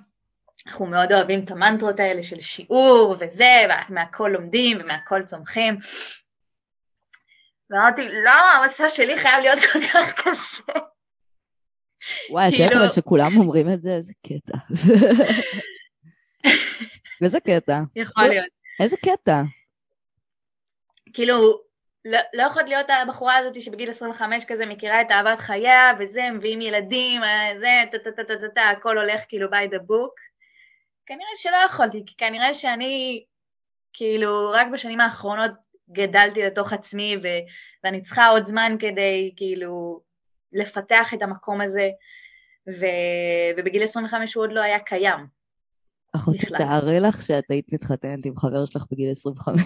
אנחנו מאוד אוהבים את המנטרות האלה של שיעור וזה, ומהכל לומדים ומהכל צומחים. ואמרתי, לא, המסע שלי חייב להיות כל כך קשה. וואי, את יודעת כאילו- אבל שכולם אומרים את זה, איזה קטע. [laughs] איזה קטע. יכול להיות. איזה קטע. כאילו, לא, לא יכול להיות הבחורה הזאת שבגיל 25 כזה מכירה את אהבת חייה וזה, מביאים ילדים, אה, זה, טה טה טה טה, טה, הכל הולך כאילו by the book. כנראה שלא יכולתי, כי כנראה שאני כאילו רק בשנים האחרונות גדלתי לתוך עצמי ו, ואני צריכה עוד זמן כדי כאילו לפתח את המקום הזה, ו, ובגיל 25 הוא עוד לא היה קיים. אחותי, תארי לך שאת היית מתחתנת עם חבר שלך בגיל 25.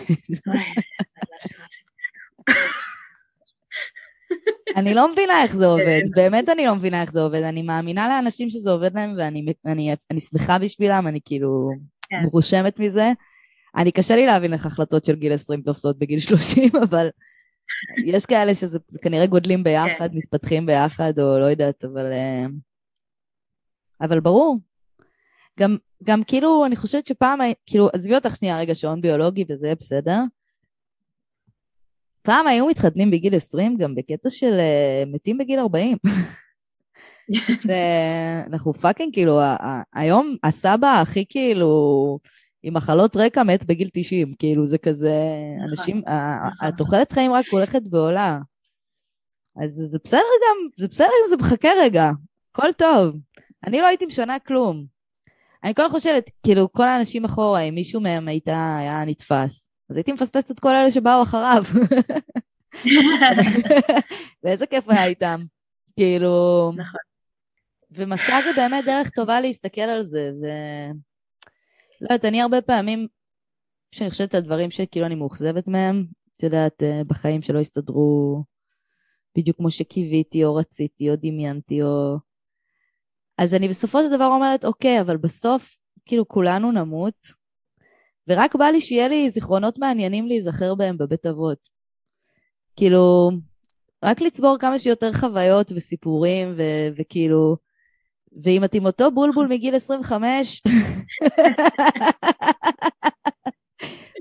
אני לא מבינה איך זה עובד, כן. באמת אני לא מבינה איך זה עובד, אני מאמינה לאנשים שזה עובד להם ואני אני, אני שמחה בשבילם, אני כאילו כן. מרושמת מזה. אני קשה לי להבין איך החלטות של גיל 20 תופסות בגיל [laughs] 30, אבל יש כאלה שזה כנראה גודלים ביחד, כן. מתפתחים ביחד, או לא יודעת, אבל... אה, אבל ברור. גם, גם כאילו, אני חושבת שפעם, כאילו, עזבי אותך שנייה רגע שעון ביולוגי וזה בסדר. פעם היו מתחתנים בגיל 20 גם בקטע של uh, מתים בגיל 40. [laughs] ואנחנו פאקינג, כאילו, היום הסבא הכי כאילו עם מחלות רקע מת בגיל 90, כאילו זה כזה, נכון. אנשים, נכון. התוחלת חיים רק הולכת ועולה. אז זה בסדר גם, זה בסדר אם זה מחכה רגע, הכל טוב. אני לא הייתי משנה כלום. אני כל חושבת, כאילו, כל האנשים אחורה, אם מישהו מהם הייתה, היה נתפס, אז הייתי מפספסת את כל אלה שבאו אחריו. [laughs] ואיזה כיף היה איתם. כאילו... נכון. ומסע זה באמת דרך טובה להסתכל על זה, ו... לא יודעת, אני הרבה פעמים, כשאני חושבת על דברים שכאילו אני מאוכזבת מהם, את יודעת, אה, בחיים שלא הסתדרו בדיוק כמו שקיוויתי, או רציתי, או דמיינתי, או... אז אני בסופו של דבר אומרת, אוקיי, אבל בסוף, כאילו, כולנו נמות, ורק בא לי שיהיה לי זיכרונות מעניינים להיזכר בהם בבית אבות. כאילו, רק לצבור כמה שיותר חוויות וסיפורים, ו- וכאילו, ואם את עם אותו בולבול מגיל 25,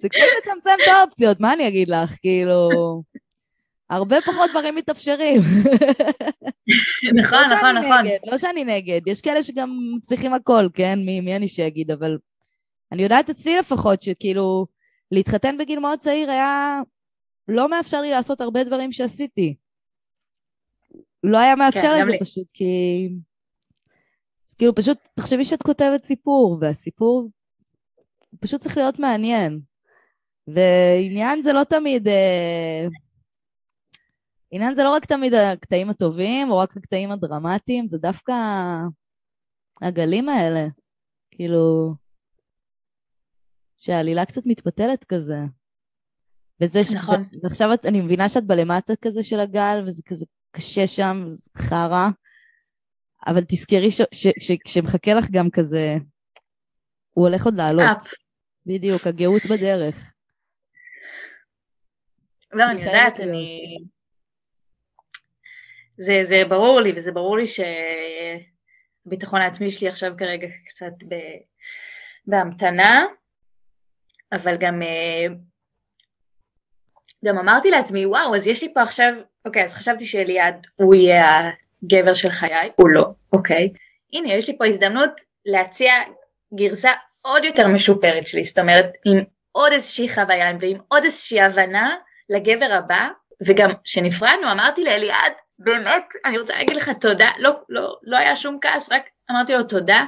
זה קצת מצמצם את האופציות, מה אני אגיד לך? כאילו, הרבה פחות דברים מתאפשרים. נכון, לא נכון, נכון. לא שאני נגד, יש כאלה שגם מצליחים הכל, כן? מי, מי אני שיגיד, אבל אני יודעת אצלי לפחות שכאילו, להתחתן בגיל מאוד צעיר היה לא מאפשר לי לעשות הרבה דברים שעשיתי. לא היה מאפשר כן, לזה לי. פשוט, כי... אז כאילו, פשוט, תחשבי שאת כותבת סיפור, והסיפור פשוט צריך להיות מעניין. ועניין זה לא תמיד... אה... עניין זה לא רק תמיד הקטעים הטובים, או רק הקטעים הדרמטיים, זה דווקא הגלים האלה. כאילו, שהעלילה קצת מתפתלת כזה. וזה ש... נכון. ועכשיו את, אני מבינה שאת בלמטה כזה של הגל, וזה כזה קשה שם, וזה חרא, אבל תזכרי ש... ש... ש... שמחכה לך גם כזה, הוא הולך עוד לעלות. אפ. בדיוק, הגאות בדרך. לא, אני יודעת, להיות. אני... זה, זה ברור לי, וזה ברור לי שהביטחון העצמי שלי עכשיו כרגע קצת ב... בהמתנה, אבל גם, אה, גם אמרתי לעצמי, וואו, אז יש לי פה עכשיו, אוקיי, אז חשבתי שאליעד הוא יהיה הגבר של חיי, הוא לא, אוקיי. הנה, יש לי פה הזדמנות להציע גרסה עוד יותר משופרת שלי, זאת אומרת, עם עוד איזושהי חוויה ועם עוד איזושהי הבנה לגבר הבא, וגם כשנפרדנו אמרתי לאליעד, באמת, אני רוצה להגיד לך תודה, לא, לא, לא היה שום כעס, רק אמרתי לו תודה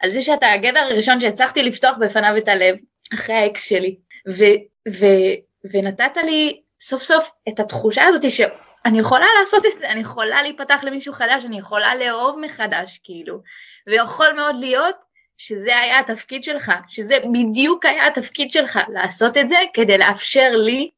על זה שאתה הגבר הראשון שהצלחתי לפתוח בפניו את הלב, אחרי האקס שלי, ו, ו, ונתת לי סוף סוף את התחושה הזאת שאני יכולה לעשות את זה, אני יכולה להיפתח למישהו חדש, אני יכולה לאהוב מחדש, כאילו, ויכול מאוד להיות שזה היה התפקיד שלך, שזה בדיוק היה התפקיד שלך, לעשות את זה כדי לאפשר לי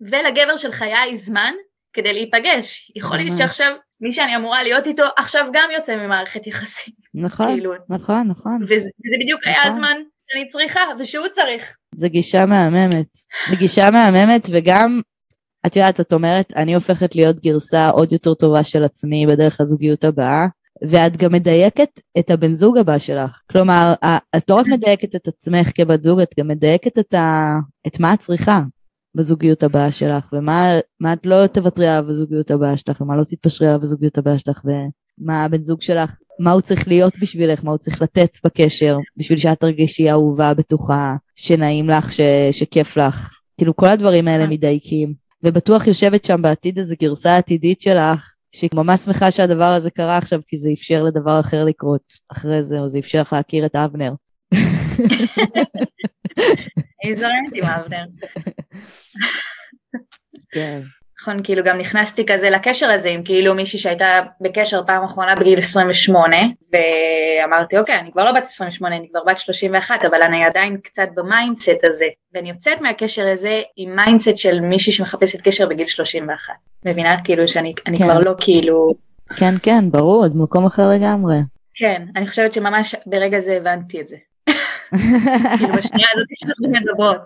ולגבר של חיי זמן כדי להיפגש. יכול להיות. שעכשיו מי שאני אמורה להיות איתו עכשיו גם יוצא ממערכת יחסים, נכון, כאילו, נכון, נכון. וזה, וזה בדיוק היה נכון. הזמן שאני צריכה ושהוא צריך. זו גישה מהממת. זו גישה מהממת, וגם, את יודעת, את אומרת, אני הופכת להיות גרסה עוד יותר טובה של עצמי בדרך הזוגיות הבאה, ואת גם מדייקת את הבן זוג הבא שלך. כלומר, את לא רק מדייקת את עצמך כבת זוג, את גם מדייקת את, ה... את מה את צריכה בזוגיות הבאה שלך, ומה מה את לא תוותרי עליו בזוגיות הבאה שלך, ומה לא תתפשרי עליו בזוגיות הבאה שלך, ומה הבן זוג שלך, מה הוא צריך להיות בשבילך, מה הוא צריך לתת בקשר, בשביל שאת תרגישי אהובה, בטוחה, שנעים לך, ש... שכיף לך. כאילו, כל הדברים האלה מדייקים. ובטוח יושבת שם בעתיד איזו גרסה עתידית שלך, שהיא ממש שמחה שהדבר הזה קרה עכשיו, כי זה אפשר לדבר אחר לקרות אחרי זה, או זה אפשר לך להכיר את אבנר. [laughs] אני זורמת עם אבנר. כן. נכון, כאילו גם נכנסתי כזה לקשר הזה עם כאילו מישהי שהייתה בקשר פעם אחרונה בגיל 28, ואמרתי אוקיי, אני כבר לא בת 28, אני כבר בת 31, אבל אני עדיין קצת ב-mindset הזה, ואני יוצאת מהקשר הזה עם mindset של מישהי שמחפשת קשר בגיל 31. מבינה? כאילו שאני אני כן. כבר לא כאילו... כן, כן, ברור, עוד מקום אחר לגמרי. כן, אני חושבת שממש ברגע זה הבנתי את זה. כאילו בשנייה הזאת שאנחנו מדברות.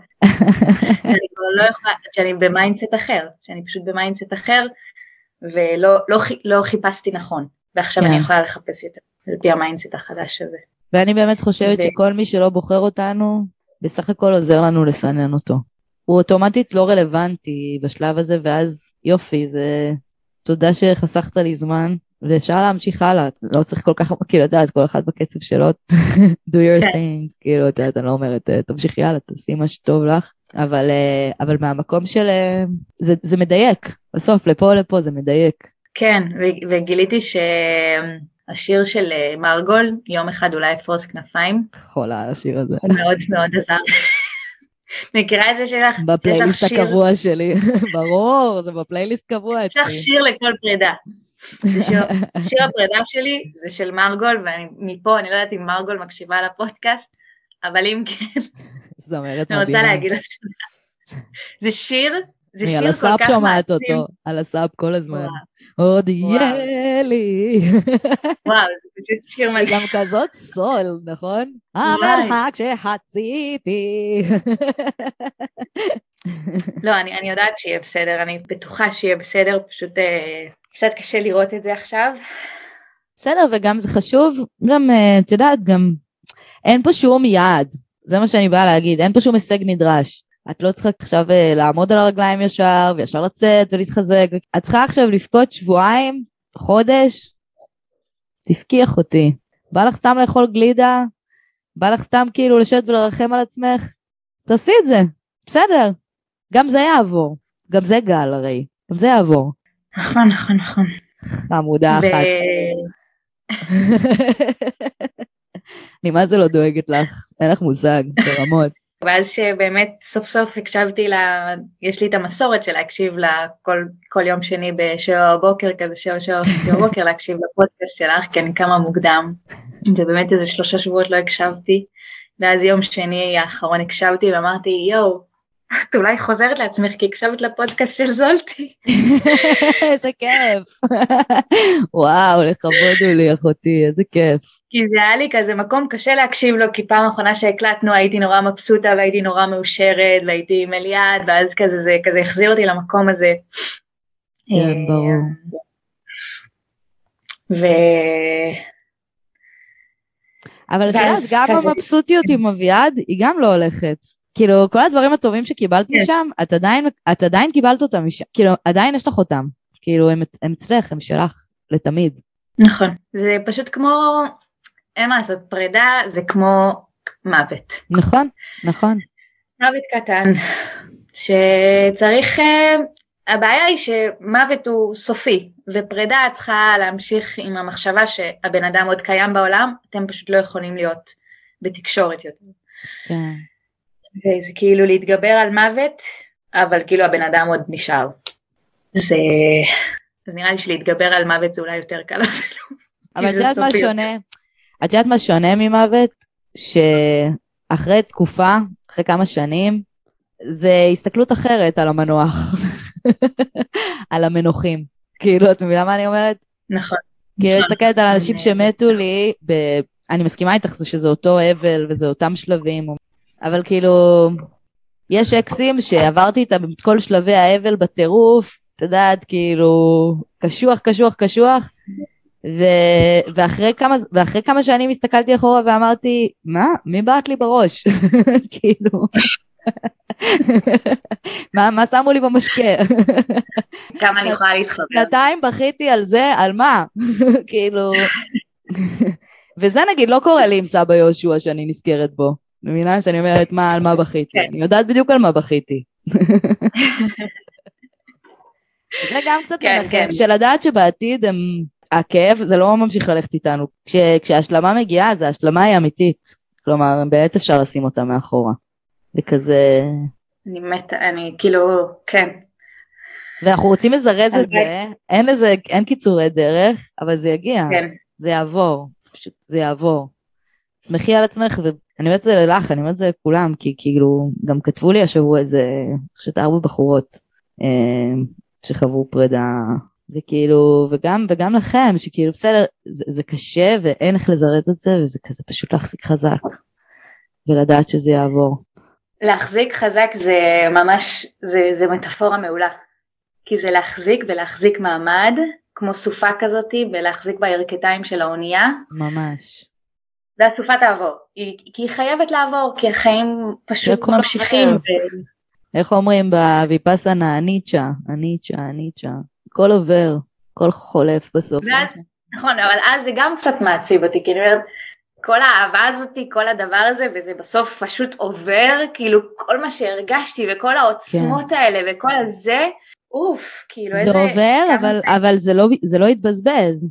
[laughs] אני כבר לא יכולה, שאני ב-mindset אחר, שאני פשוט ב-mindset אחר, ולא לא, לא חיפשתי נכון, ועכשיו כן. אני יכולה לחפש יותר, על פי ה-mindset החדש הזה. ואני באמת חושבת ו- שכל מי שלא בוחר אותנו, בסך הכל עוזר לנו לסנן אותו. הוא אוטומטית לא רלוונטי בשלב הזה, ואז יופי, זה תודה שחסכת לי זמן, ואפשר להמשיך הלאה, לא צריך כל כך, כאילו, את יודעת, כל אחד בקצב שלו, [laughs] do your כן. thing, כאילו, את יודעת, אני לא אומרת, "אה, תמשיכי הלאה, תעשי מה שטוב לך, אבל, אה, אבל מהמקום של, אה, זה, זה מדייק, בסוף, לפה לפה זה מדייק. כן, וגיליתי שהשיר של מרגול, יום אחד אולי אפרוס כנפיים, חולה על השיר הזה. הוא מאוד מאוד עזר. [laughs] מכירה את זה שלך? בפלייליסט הקבוע שלי, [laughs] ברור, זה בפלייליסט קבוע יש לך אצלי. שיר לכל פרידה. שיר, שיר הפרידה שלי זה של מרגול, ומפה אני לא יודעת אם מרגול מקשיבה לפודקאסט, אבל אם כן, [laughs] זמרת אני רוצה. להגיד לה תודה. זה שיר, זה שיר על כל כך שומעת מעצים. אותו, על הסאפ כל הזמן. עוד. יהיה לי. [laughs] וואו, זה פשוט שיר היא מדהים. גם כזאת סול, נכון? המרחק שחציתי. לא, אני, אני יודעת שיהיה בסדר, אני בטוחה שיהיה בסדר, פשוט אה, קצת קשה לראות את זה עכשיו, בסדר, וגם זה חשוב, גם, אה, את יודעת, גם אין פה שום יעד, זה מה שאני באה להגיד, אין פה שום הישג נדרש. את לא צריכה עכשיו אה, לעמוד על הרגליים ישר, וישר לצאת ולהתחזק. את צריכה עכשיו לבכות שבועיים, חודש, תבכי אחותי. בא לך סתם לאכול גלידה? בא לך סתם כאילו לשבת ולרחם על עצמך? תעשי את זה, בסדר. גם זה יעבור. גם זה גל הרי, גם זה יעבור. נכון, נכון, נכון. חמודה אחת. אני מה זה לא דואגת לך, אין לך מושג, ברמות. ואז שבאמת סוף סוף הקשבתי ל... יש לי את המסורת של להקשיב לכל כל יום שני בשבע בבוקר, כזה שבע שבע בבוקר, להקשיב לפודקאסט שלך, כי אני קמה מוקדם, ובאמת איזה שלושה שבועות לא הקשבתי, ואז יום שני האחרון הקשבתי ואמרתי, יואו, את אולי חוזרת לעצמך כי הקשבת לפודקאסט של זולטי. [laughs] איזה כיף. [laughs] וואו, לכבוד הוא לי אחותי, איזה כיף. כי זה היה לי כזה מקום קשה להקשיב לו, כי פעם אחרונה שהקלטנו הייתי נורא מבסוטה והייתי נורא מאושרת והייתי עם אליעד, ואז כזה זה כזה החזיר אותי למקום הזה. כן, אה, ברור. ו... אבל את יודעת, גם המבסוטיות עם אביעד, היא גם לא הולכת. כאילו, כל הדברים הטובים שקיבלת כן. משם, את עדיין, את עדיין קיבלת אותם משם. כאילו, עדיין יש לך אותם. כאילו, הם, הם אצלך, הם שלך, לתמיד. נכון. זה פשוט כמו, אין מה לעשות, פרידה זה כמו מוות. נכון, נכון. מוות קטן, שצריך, אה, הבעיה היא שמוות הוא סופי, ופרידה צריכה להמשיך עם המחשבה שהבן אדם עוד קיים בעולם, אתם פשוט לא יכולים להיות בתקשורת יותר. כן. וזה כאילו להתגבר על מוות, אבל כאילו הבן אדם עוד נשאר. זה... אז נראה לי שלהתגבר על מוות זה אולי יותר קל אפילו. אבל את זה יודעת מה שונה? את יודעת מה שונה ממוות? שאחרי תקופה, אחרי כמה שנים, זה הסתכלות אחרת על המנוח. [laughs] על המנוחים. כאילו, את מבינה מה אני אומרת? נכון. כאילו, נכון. מסתכלת על אנשים שמתו לי, ב... אני מסכימה איתך זה שזה אותו אבל וזה אותם שלבים, אבל כאילו, יש אקסים שעברתי איתם את כל שלבי האבל בטירוף, את יודעת, כאילו, קשוח, קשוח, קשוח, ו... ואחרי, כמה... ואחרי כמה שנים הסתכלתי אחורה ואמרתי, מה? מי בעט לי בראש? [laughs] כאילו... [laughs] מה, מה שמו לי במשקה? [laughs] כמה אני יכולה להתחבר. שנתיים בכיתי על זה, על מה? כאילו... וזה נגיד לא קורה לי עם סבא יהושע שאני נזכרת בו. מבינה שאני אומרת מה, על מה בכיתי. כן. אני יודעת בדיוק על מה בכיתי. [laughs] זה גם קצת כן, מנחם, כן. של לדעת שבעתיד הם... הכאב זה לא ממשיך ללכת איתנו. כש, כשההשלמה מגיעה, אז ההשלמה היא אמיתית. כלומר, באמת אפשר לשים אותה מאחורה. וכזה... אני מתה, אני כאילו, כן. ואנחנו רוצים לזרז את. זה, אין לזה, אין קיצורי דרך, אבל זה יגיע. כן. זה יעבור, זה פשוט, זה יעבור. שמחי על עצמך, ואני אומרת את זה לך, אני אומרת את זה לכולם, כי כאילו, גם כתבו לי השבוע איזה, אני חושבת ארבע בחורות, אה, שחוו פרידה, וכאילו, וגם, וגם לכם, שכאילו, בסדר, זה, זה קשה ואין איך לזרז את זה, וזה כזה פשוט להחזיק חזק, ולדעת שזה יעבור. להחזיק חזק זה ממש, זה, זה מטאפורה מעולה. כי זה להחזיק ולהחזיק מעמד, כמו סופה כזאתי, ולהחזיק בירכתיים של האונייה, ממש. והסופה תעבור. היא, כי היא חייבת לעבור, כי החיים פשוט ממשיכים. עובר. ו... איך אומרים בוויפאסנה, הניצ'ה, הניצ'ה, הניצ'ה, הכל עובר, הכל חולף בסוף. ואז- נכון, אבל אז זה גם קצת מעציב אותי, כי אני אומרת, כל האהבה הזאתי, כל הדבר הזה, וזה בסוף פשוט עובר, כאילו כל מה שהרגשתי וכל העוצמות האלה וכל הזה, אוף, כאילו כן. זה איזה... עובר, כמה אבל, אבל זה, לא, זה לא יתבזבז.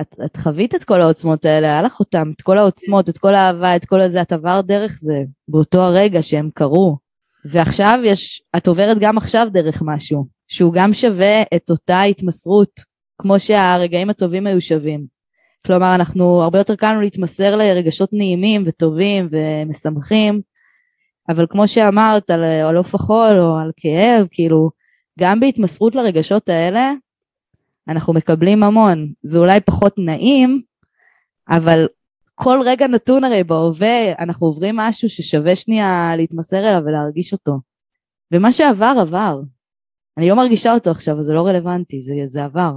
את, את חווית את כל העוצמות האלה, היה לך אותם, את כל העוצמות, את כל האהבה, את כל הזה, את עבר דרך זה, באותו הרגע שהם קרו. ועכשיו יש, את עוברת גם עכשיו דרך משהו, שהוא גם שווה את אותה התמסרות, כמו שהרגעים הטובים היו שווים. כלומר, אנחנו, הרבה יותר קל לנו להתמסר לרגשות נעימים וטובים ומשמחים, אבל כמו שאמרת על עוף החול או על כאב, כאילו, גם בהתמסרות לרגשות האלה, אנחנו מקבלים המון. זה אולי פחות נעים, אבל כל רגע נתון הרי בהווה, אנחנו עוברים משהו ששווה שנייה להתמסר אליו ולהרגיש אותו. ומה שעבר, עבר. אני לא מרגישה אותו עכשיו, זה לא רלוונטי, זה, זה עבר.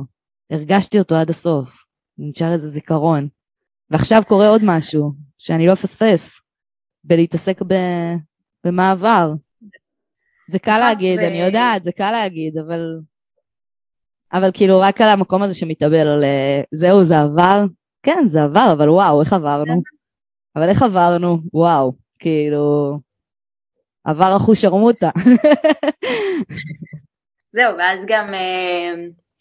הרגשתי אותו עד הסוף. נשאר איזה זיכרון. ועכשיו קורה עוד משהו, שאני לא אפספס, בלהתעסק ב... במעבר. זה קל להגיד, ו... אני יודעת, זה קל להגיד, אבל... אבל כאילו רק על המקום הזה שמתאבל על אה, זהו, זה עבר? כן, זה עבר, אבל וואו, איך עברנו? אבל איך עברנו? וואו, כאילו... עבר אחוש שרמוטה. [laughs] זהו, ואז גם אה,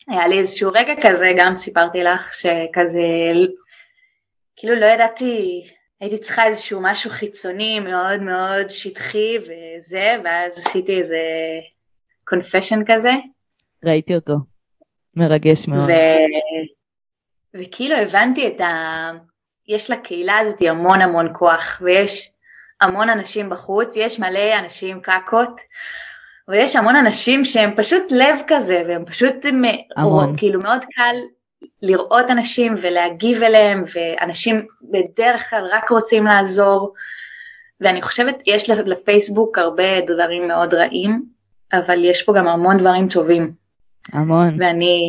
היה לי איזשהו רגע כזה, גם סיפרתי לך, שכזה, כאילו לא ידעתי, הייתי צריכה איזשהו משהו חיצוני מאוד מאוד שטחי וזה, ואז עשיתי איזה קונפשן כזה. ראיתי אותו, מרגש מאוד. ו... וכאילו הבנתי את ה... יש לקהילה הזאת המון המון כוח, ויש המון אנשים בחוץ, יש מלא אנשים קקות, ויש המון אנשים שהם פשוט לב כזה, והם פשוט, המון. כאילו מאוד קל לראות אנשים ולהגיב אליהם, ואנשים בדרך כלל רק רוצים לעזור, ואני חושבת, יש לפייסבוק הרבה דברים מאוד רעים, אבל יש פה גם המון דברים טובים. המון. ואני,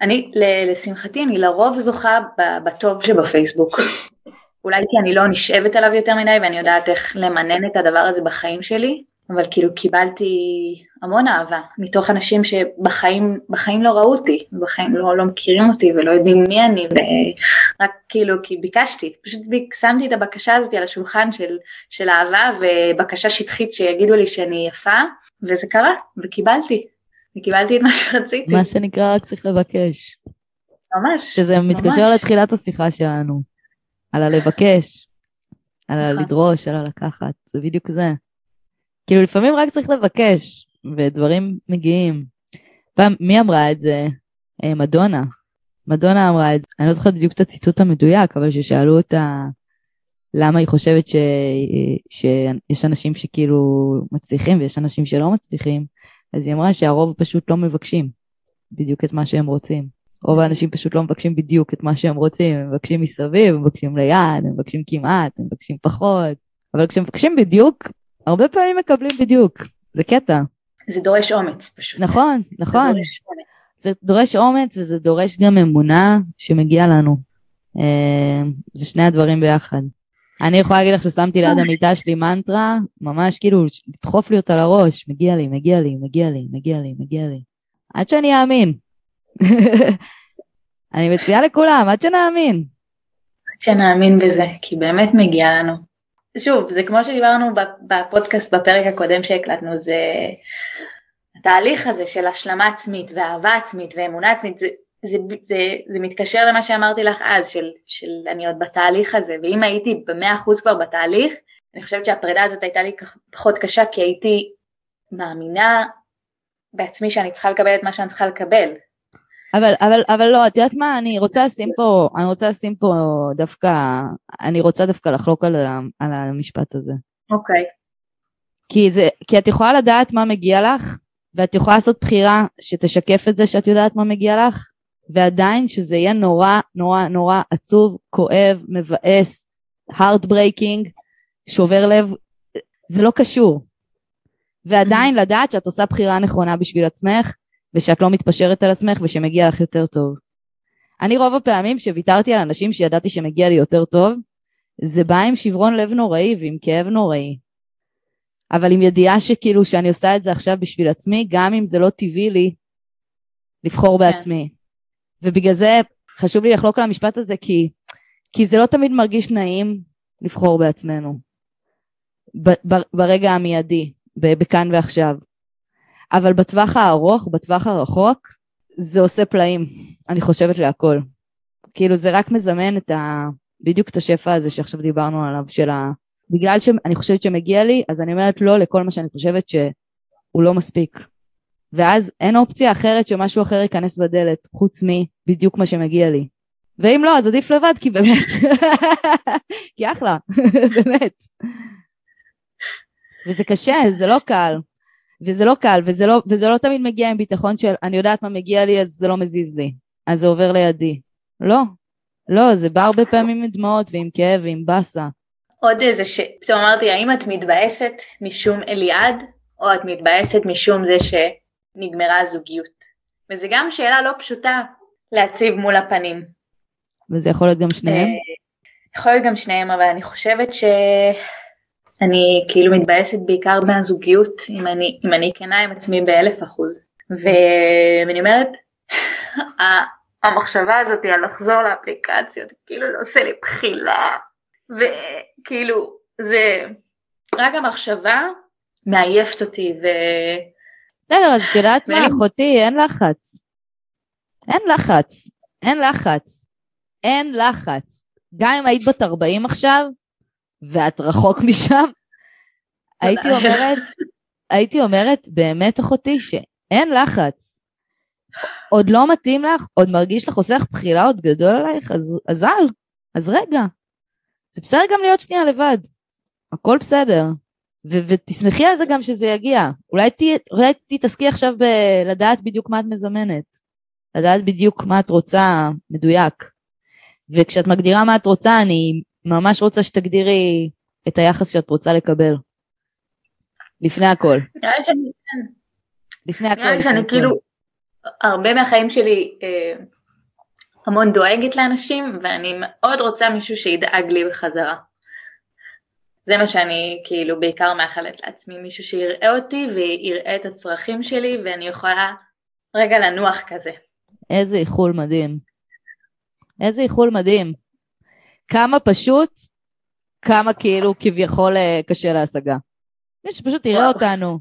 אני, לשמחתי, אני לרוב זוכה בטוב שבפייסבוק. [laughs] אולי כי אני לא נשאבת עליו יותר מדי ואני יודעת איך למנן את הדבר הזה בחיים שלי, אבל כאילו קיבלתי המון אהבה מתוך אנשים שבחיים בחיים לא ראו אותי, בחיים לא, לא מכירים אותי ולא יודעים מי אני, ורק כאילו כי ביקשתי, פשוט שמתי את הבקשה הזאת על השולחן של, של אהבה ובקשה שטחית שיגידו לי שאני יפה, וזה קרה, וקיבלתי, וקיבלתי את מה שרציתי. מה שנקרא רק צריך לבקש. ממש. שזה מתקשר ממש. לתחילת השיחה שלנו, על הלבקש, על הלדרוש, על הלקחת, זה בדיוק זה. כאילו לפעמים רק צריך לבקש, ודברים מגיעים. פעם, מי אמרה את זה? אה, מדונה. מדונה אמרה את זה, אני לא זוכרת בדיוק את הציטוט המדויק, אבל כששאלו אותה למה היא חושבת ש... שיש אנשים שכאילו מצליחים ויש אנשים שלא מצליחים, אז היא אמרה שהרוב פשוט לא מבקשים בדיוק את מה שהם רוצים. רוב האנשים פשוט לא מבקשים בדיוק את מה שהם רוצים, הם מבקשים מסביב, הם מבקשים ליד, הם מבקשים כמעט, הם מבקשים פחות, אבל כשהם מבקשים בדיוק, הרבה פעמים מקבלים בדיוק, זה קטע. זה דורש אומץ פשוט. נכון, נכון. זה דורש אומץ, זה דורש אומץ וזה דורש גם אמונה שמגיע לנו. אה, זה שני הדברים ביחד. אני יכולה להגיד לך ששמתי ליד המיטה שלי מנטרה, ממש כאילו לדחוף לי אותה לראש, מגיע לי, מגיע לי, מגיע לי, מגיע לי, מגיע לי. עד שאני אאמין. [laughs] אני מציעה לכולם, עד שנאמין. עד שנאמין בזה, כי באמת מגיע לנו. שוב, זה כמו שדיברנו בפודקאסט בפרק הקודם שהקלטנו, זה התהליך הזה של השלמה עצמית ואהבה עצמית ואמונה עצמית, זה, זה, זה, זה מתקשר למה שאמרתי לך אז, של, של אני עוד בתהליך הזה, ואם הייתי במאה אחוז כבר בתהליך, אני חושבת שהפרידה הזאת הייתה לי פחות קשה, כי הייתי מאמינה בעצמי שאני צריכה לקבל את מה שאני צריכה לקבל, אבל, אבל, אבל לא, את יודעת מה, אני רוצה לשים פה, אני רוצה לשים פה דווקא, אני רוצה דווקא לחלוק על, על המשפט הזה. אוקיי. Okay. כי, זה, כי את יכולה לדעת מה מגיע לך, ואת יכולה לעשות בחירה שתשקף את זה שאת יודעת מה מגיע לך, ועדיין שזה יהיה נורא נורא נורא עצוב, כואב, מבאס, heartbreaking, שובר לב, זה לא קשור. ועדיין mm-hmm. לדעת שאת עושה בחירה נכונה בשביל עצמך, ושאת לא מתפשרת על עצמך ושמגיע לך יותר טוב. אני רוב הפעמים שוויתרתי על אנשים שידעתי שמגיע לי יותר טוב, זה בא עם שברון לב נוראי ועם כאב נוראי. אבל עם ידיעה שכאילו שאני עושה את זה עכשיו בשביל עצמי, גם אם זה לא טבעי לי לבחור כן. בעצמי. ובגלל זה חשוב לי לחלוק על המשפט הזה, כי, כי זה לא תמיד מרגיש נעים לבחור בעצמנו. ב, ב, ברגע המיידי, בכאן ועכשיו. אבל בטווח הארוך, בטווח הרחוק, זה עושה פלאים, אני חושבת להכל. כאילו זה רק מזמן את ה... בדיוק את השפע הזה שעכשיו דיברנו עליו, של ה... בגלל שאני חושבת שמגיע לי, אז אני אומרת לא לכל מה שאני חושבת שהוא לא מספיק. ואז אין אופציה אחרת שמשהו אחר ייכנס בדלת, חוץ מבדיוק מה שמגיע לי. ואם לא, אז עדיף לבד, כי באמת, [laughs] כי אחלה, [laughs] באמת. וזה קשה, זה לא קל. וזה לא קל, וזה לא, וזה לא תמיד מגיע עם ביטחון של אני יודעת מה מגיע לי אז זה לא מזיז לי, אז זה עובר לידי. לא, לא, זה בא הרבה פעמים עם דמעות ועם כאב ועם באסה. עוד איזה ש... פתאום אמרתי, האם את מתבאסת משום אליעד, או את מתבאסת משום זה שנגמרה הזוגיות? וזו גם שאלה לא פשוטה להציב מול הפנים. וזה יכול להיות גם שניהם? אה, יכול להיות גם שניהם, אבל אני חושבת שאני כאילו מתבאסת בעיקר מהזוגיות, אם אני, אם אני כנה עם עצמי באלף אחוז. ואני אומרת, [laughs] המחשבה הזאת על לחזור לאפליקציות, כאילו זה עושה לי בחילה, וכאילו זה, רק המחשבה מעייפת אותי, ו... בסדר, אז את יודעת מה, אחותי, אין לחץ. אין לחץ. אין לחץ. אין לחץ. גם אם היית בת 40 עכשיו, ואת רחוק [laughs] משם, הייתי אומרת, הייתי אומרת, באמת אחותי, שאין לחץ. עוד לא מתאים לך, עוד מרגיש לך, עושה לך בחילה עוד גדול עלייך, אז, אז אל, אז רגע. זה בסדר גם להיות שנייה לבד. הכל בסדר. ו- ותשמחי על זה גם שזה יגיע. אולי, ת, אולי תתעסקי עכשיו בלדעת בדיוק מה את מזמנת. לדעת בדיוק מה את רוצה, מדויק. וכשאת מגדירה מה את רוצה, אני ממש רוצה שתגדירי את היחס שאת רוצה לקבל. לפני הכל. נראה לי שאני כן. לפני הכל. נראה לי שאני כאילו, הרבה מהחיים שלי אה, המון דואגת לאנשים, ואני מאוד רוצה מישהו שידאג לי בחזרה. זה מה שאני כאילו בעיקר מאחלת לעצמי, מישהו שיראה אותי ויראה את הצרכים שלי ואני יכולה רגע לנוח כזה. איזה איחול מדהים. איזה איחול מדהים. כמה פשוט, כמה כאילו כביכול אה, קשה להשגה. מישהו שפשוט יראה. אותנו.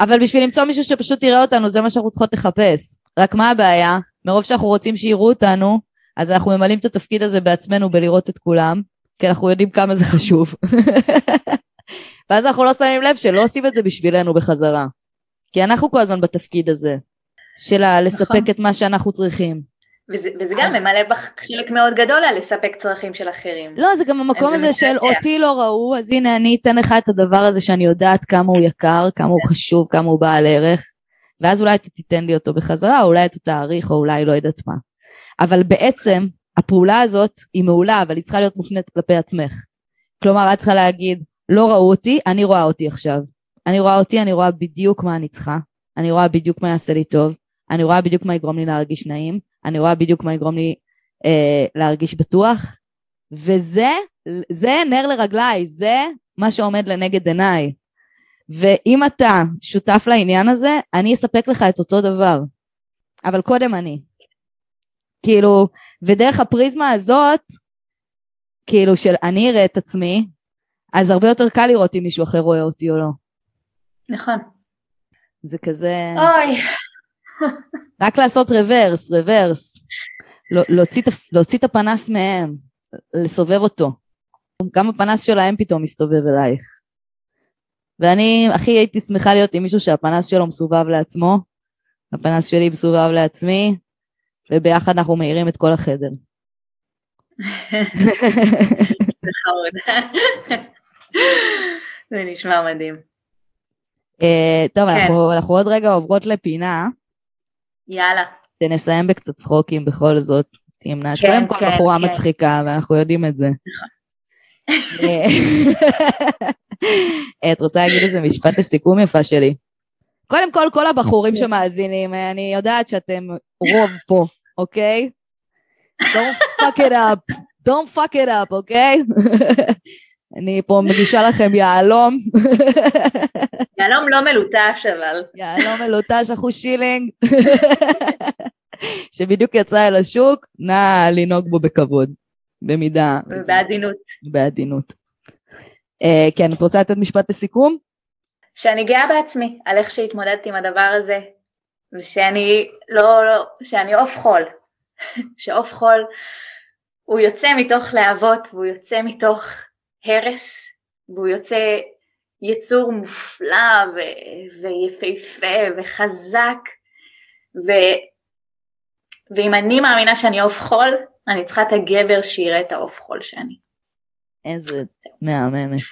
אבל בשביל למצוא מישהו שפשוט יראה אותנו, זה מה שאנחנו צריכות לחפש. רק מה הבעיה? מרוב שאנחנו רוצים שיראו אותנו, אז אנחנו ממלאים את התפקיד הזה בעצמנו בלראות את כולם, כי אנחנו יודעים כמה זה חשוב. [laughs] ואז אנחנו לא שמים לב שלא עושים את זה בשבילנו בחזרה. כי אנחנו כל הזמן בתפקיד הזה, של לספק נכון. את מה שאנחנו צריכים. וזה, וזה גם ממלא בך חלק מאוד גדול על לספק צרכים של אחרים. לא, זה גם המקום הזה של אותי לא ראו, אז הנה אני אתן לך את הדבר הזה שאני יודעת כמה הוא יקר, כמה הוא חשוב, כמה הוא בעל ערך, ואז אולי אתה תיתן לי אותו בחזרה, או אולי אתה תאריך, או אולי לא יודעת מה. אבל בעצם, הפעולה הזאת היא מעולה, אבל היא צריכה להיות מופנית כלפי עצמך. כלומר, את צריכה להגיד, לא ראו אותי, אני רואה אותי עכשיו. אני רואה אותי, אני רואה בדיוק מה אני צריכה, אני רואה בדיוק מה יעשה לי טוב, אני רואה בדיוק מה יגרום לי להרגיש נעים, אני רואה בדיוק מה יגרום לי אה, להרגיש בטוח, וזה זה נר לרגליי, זה מה שעומד לנגד עיניי. ואם אתה שותף לעניין הזה, אני אספק לך את אותו דבר. אבל קודם אני. כאילו, ודרך הפריזמה הזאת, כאילו של אני אראה את עצמי, אז הרבה יותר קל לראות אם מישהו אחר רואה אותי או לא. נכון. זה כזה... אוי. רק לעשות רוורס, רוורס. לא, להוציא, להוציא את הפנס מהם, לסובב אותו. גם הפנס שלהם פתאום מסתובב אלייך. ואני הכי הייתי שמחה להיות עם מישהו שהפנס שלו מסובב לעצמו, הפנס שלי מסובב לעצמי, וביחד אנחנו מאירים את כל החדר. זה נשמע מדהים. Uh, טוב, כן. אנחנו, עוד רגע עוברות לפינה. יאללה. ונסיים בקצת צחוקים בכל זאת. תמנה, כן, קודם כל כן, בחורה. מצחיקה, ואנחנו יודעים את זה. נכון. [laughs] את רוצה להגיד איזה משפט לסיכום יפה שלי? קודם כל, כל הבחורים שמאזינים, אני יודעת שאתם רוב פה, אוקיי? Don't fuck it up, don't fuck it up, אוקיי? [laughs] אני פה מגישה לכם יהלום. [laughs] יהלום לא מלוטש אבל. יהלום מלוטש, אחוז שילינג. [laughs] שבדיוק יצא אל השוק, נא לנהוג בו בכבוד. במידה... בעדינות. בעדינות. Uh, כן, את רוצה לתת משפט לסיכום? שאני גאה בעצמי על איך שהתמודדתי עם הדבר הזה, ושאני לא, לא, שאני עוף חול, [laughs] שעוף חול הוא יוצא מתוך להבות והוא יוצא מתוך הרס, והוא יוצא יצור מופלא ו- ויפהפה וחזק, ו- ואם אני מאמינה שאני עוף חול, אני צריכה את הגבר שיראה את העוף חול שאני. איזה מהממת.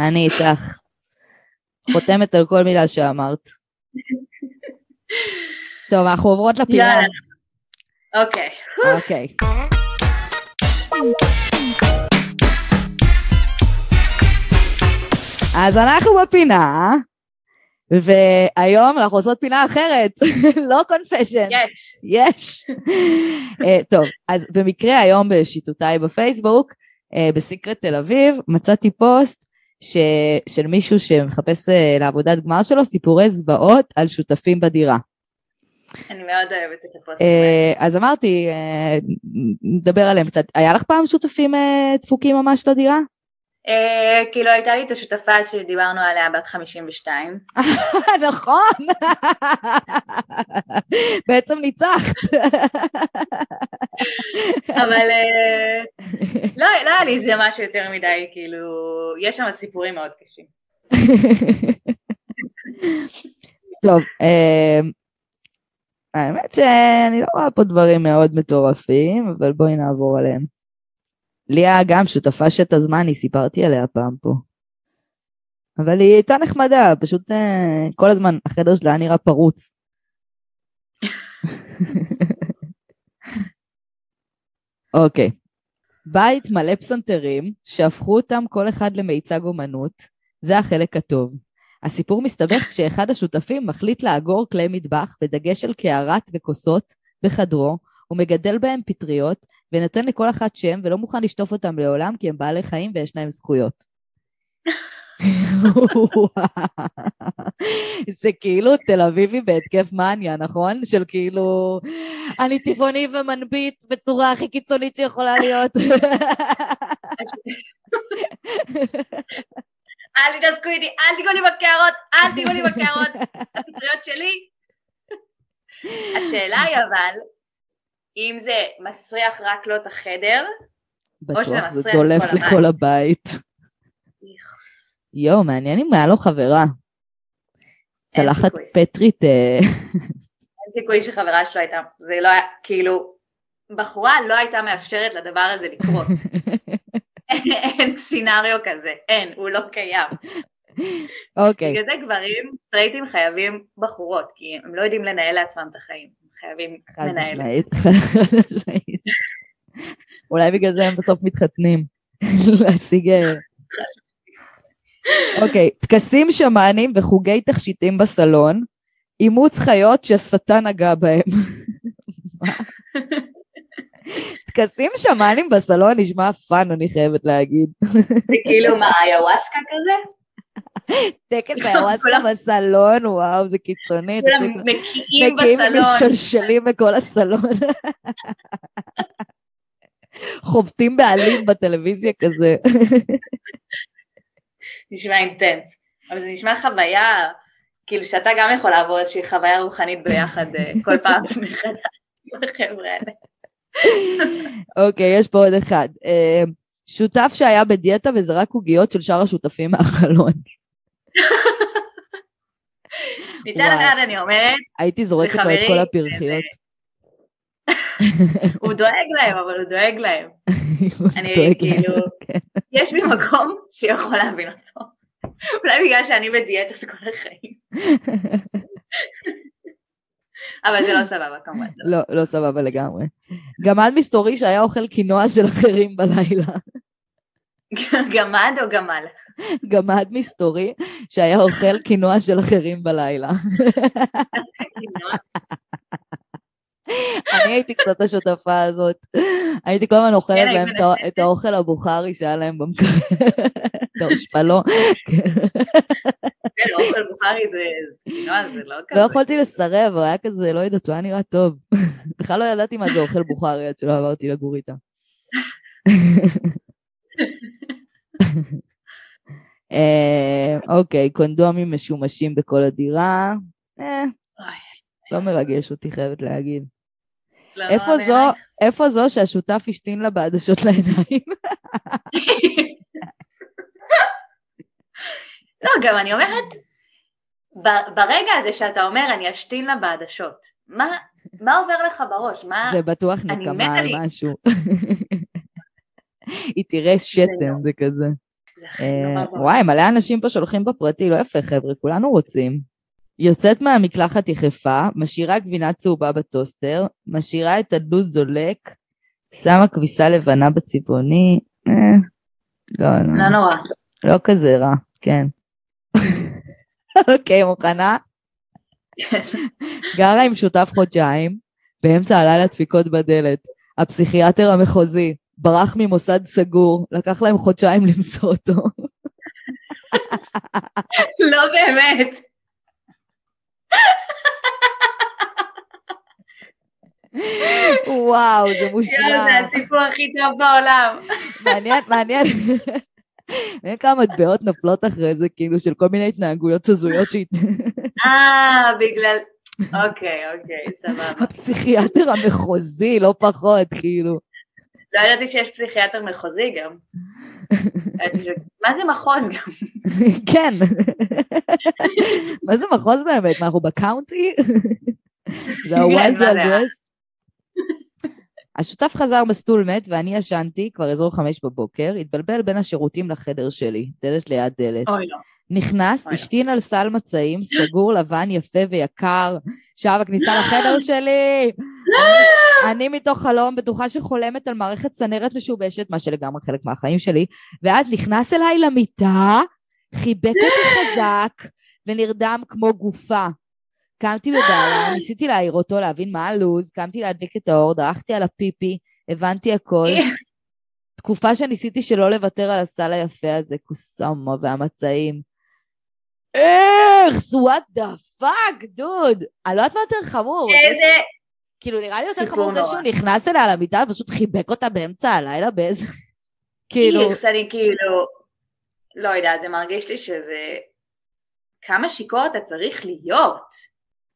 אני איתך. חותמת על כל מילה שאמרת. טוב, אנחנו עוברות לפינה. אוקיי. אוקיי. אז אנחנו בפינה, והיום אנחנו עושות פינה אחרת, [laughs] לא קונפשן. יש. יש. אה, טוב, אז במקרה היום בשיטותיי בפייסבוק, אה, בסיקרט תל אביב, מצאתי פוסט ש... של מישהו שמחפש אה, לעבודת גמר שלו סיפורי זוועות על שותפים בדירה. אני מאוד אוהבת את הפוסטים האלה. אז אמרתי, נדבר עליהם קצת. היה לך פעם שותפים דפוקים ממש לדירה? אה, כאילו הייתה לי את השותפה שדיברנו עליה בת 52. [laughs] נכון, בעצם ניצחת. אבל אה, לא, לא היה לי איזה משהו יותר מדי, כאילו, יש שם סיפורים מאוד קשים. טוב, אה, האמת שאני לא רואה פה דברים מאוד מטורפים, אבל בואי נעבור עליהם. ליה גם שותפה שאת הזמן, היא סיפרתי עליה פעם פה. אבל היא הייתה נחמדה, פשוט uh, כל הזמן החדר שלה נראה פרוץ. אוקיי. okay. בית מלא פסנתרים שהפכו אותם כל אחד למיצג אומנות, זה החלק הטוב. הסיפור מסתבך כשאחד השותפים מחליט לאגור כלי מטבח בדגש על קערת וכוסות בחדרו, ומגדל בהם פטריות, ונותן לכל אחת שם ולא מוכן לשטוף אותם לעולם כי הם בעלי חיים ויש להם זכויות. [laughs] זה כאילו תל אביבי בהתקף מניה, נכון? של כאילו, אני טבעוני ומנביט בצורה הכי קיצונית שיכולה להיות. [laughs] אל תתעסקו איתי, אל תיגעו לי בקערות, אל תיגעו לי בקערות, [laughs] הספריות שלי. השאלה היא אבל, אם זה מסריח רק לו את החדר, או שזה מסריח זה דולף לכל הבית. יואו, מעניין אם היה לו חברה. צלחת פטרית. אה, אין סיכוי שחברה שלו הייתה, זה לא היה, כאילו, בחורה לא הייתה מאפשרת לדבר הזה לקרות. [laughs] אין סינריו כזה, אין, הוא לא קיים. אוקיי. בגלל זה גברים סטרייטים חייבים בחורות, כי הם לא יודעים לנהל לעצמם את החיים. חייבים לנהל. אולי בגלל זה הם בסוף מתחתנים. [laughs] להשיג... אה, אוקיי, טקסים שמאניים וחוגי תכשיטים בסלון, אימוץ חיות שהשטן נגע בהם. [laughs] טקסים שמאניים בסלון נשמע fun, אני חייבת להגיד. זה כאילו מה, [laughs] איוואסקה כזה? טקס האוואסקה בסלון, וואו, זה קיצוני. כולם מקיאים בסלון. מקיאים משלשלים בכל הסלון. חובטים בעלים בטלוויזיה כזה. נשמע אינטנס. אבל זה נשמע חוויה, כאילו שאתה גם יכול לעבור איזושהי חוויה רוחנית ביחד כל פעם מחדש עם החבר'ה האלה. אוקיי, יש פה עוד אחד. שותף שהיה בדיאטה וזרק עוגיות של שאר השותפים מהחלון. [laughs] מצד אחד אני אומרת, הייתי זורקת לו את כל הפרחיות. [laughs] הוא דואג להם, אבל הוא דואג להם. [laughs] אני כאילו, כן. יש לי מקום שיכול להבין אותו. אולי בגלל שאני בדיאטה זה כל החיים. אבל זה לא סבבה כמובן. לא, לא סבבה לגמרי. גמד מסתורי שהיה אוכל קינוע של אחרים בלילה. [laughs] גמד או גמל? גמד מסתורי שהיה אוכל קינוע של אחרים בלילה. אני הייתי קצת השותפה הזאת. הייתי כל הזמן אוכלת כן, להם את האוכל הבוכרי שהיה להם במקרה. את האושפלו. כן, אוכל בוכרי זה זה לא כזה. לא יכולתי לסרב, הוא היה כזה, לא יודעת, הוא היה נראה טוב. בכלל לא ידעתי מה זה אוכל בוכרי עד שלא עברתי לגור איתה. אה, אוקיי, קונדומים משומשים בכל הדירה. אה, לא מרגש אותי, חייבת להגיד. לא, איפה זו, איפה זו שהשותף השתין לה בעדשות לעיניים? [laughs] לא, גם אני אומרת, ברגע הזה שאתה אומר אני אשתין לה בעדשות, מה, מה עובר לך בראש? מה... זה בטוח נקמה על משהו. [laughs] היא תראה שתן, זה כזה. אה, וואי, מלא אנשים פה שולחים בפרטי, לא יפה חבר'ה, כולנו רוצים. יוצאת מהמקלחת יחפה, משאירה גבינה צהובה בטוסטר, משאירה את הדוד דולק, שמה כביסה לבנה בצבעוני, אה, לא, לא. לא נורא. לא כזה רע, כן. [laughs] אוקיי, מוכנה? [laughs] גרה עם שותף חודשיים, באמצע הלילה דפיקות בדלת. הפסיכיאטר המחוזי ברח ממוסד סגור, לקח להם חודשיים למצוא אותו. לא באמת. וואו, זה מושלם. זה הסיפור הכי טוב בעולם. מעניין, מעניין. מעניין כמה מטבעות נופלות אחרי זה, כאילו, של כל מיני התנהגויות הזויות שהיא... אה, בגלל... אוקיי, אוקיי, סבבה. הפסיכיאטר המחוזי, לא פחות, כאילו. לא ידעתי שיש פסיכיאטר מחוזי גם. מה זה מחוז גם? [laughs] כן. מה זה מחוז באמת? מה, אנחנו בקאונטי? זה ה-wild מה זה? וה-gross? השותף חזר מסטול מת ואני ישנתי כבר אזור חמש בבוקר, התבלבל בין השירותים לחדר שלי, דלת ליד דלת. אוי לא. נכנס, אוי. השתין על סל מצעים, סגור, לבן, יפה ויקר, שהיה בכניסה לחדר שלי. אני- מתוך חלום בטוחה שחולמת על מערכת צנרת משובשת, מה שלגמרי חלק מהחיים שלי, ואז נכנס אליי למיטה, חיבק אותי חזק, ונרדם כמו גופה. קמתי בבעלה, ניסיתי להעיר אותו, להבין מה הלו"ז, קמתי להדליק את האור, דרכתי על הפיפי, הבנתי הכל. תקופה שניסיתי שלא לוותר על הסל היפה הזה, קוסאמה והמצעים. איך, what the fuck, דוד. אני לא יודעת מה יותר חמור. איזה... כאילו, נראה לי יותר חמור זה נורא. שהוא נכנס אליה למיטה ופשוט חיבק אותה באמצע הלילה באיזה... [laughs] כאילו, אירס, אני כאילו... לא יודעת, זה מרגיש לי שזה... כמה שיכור אתה צריך להיות.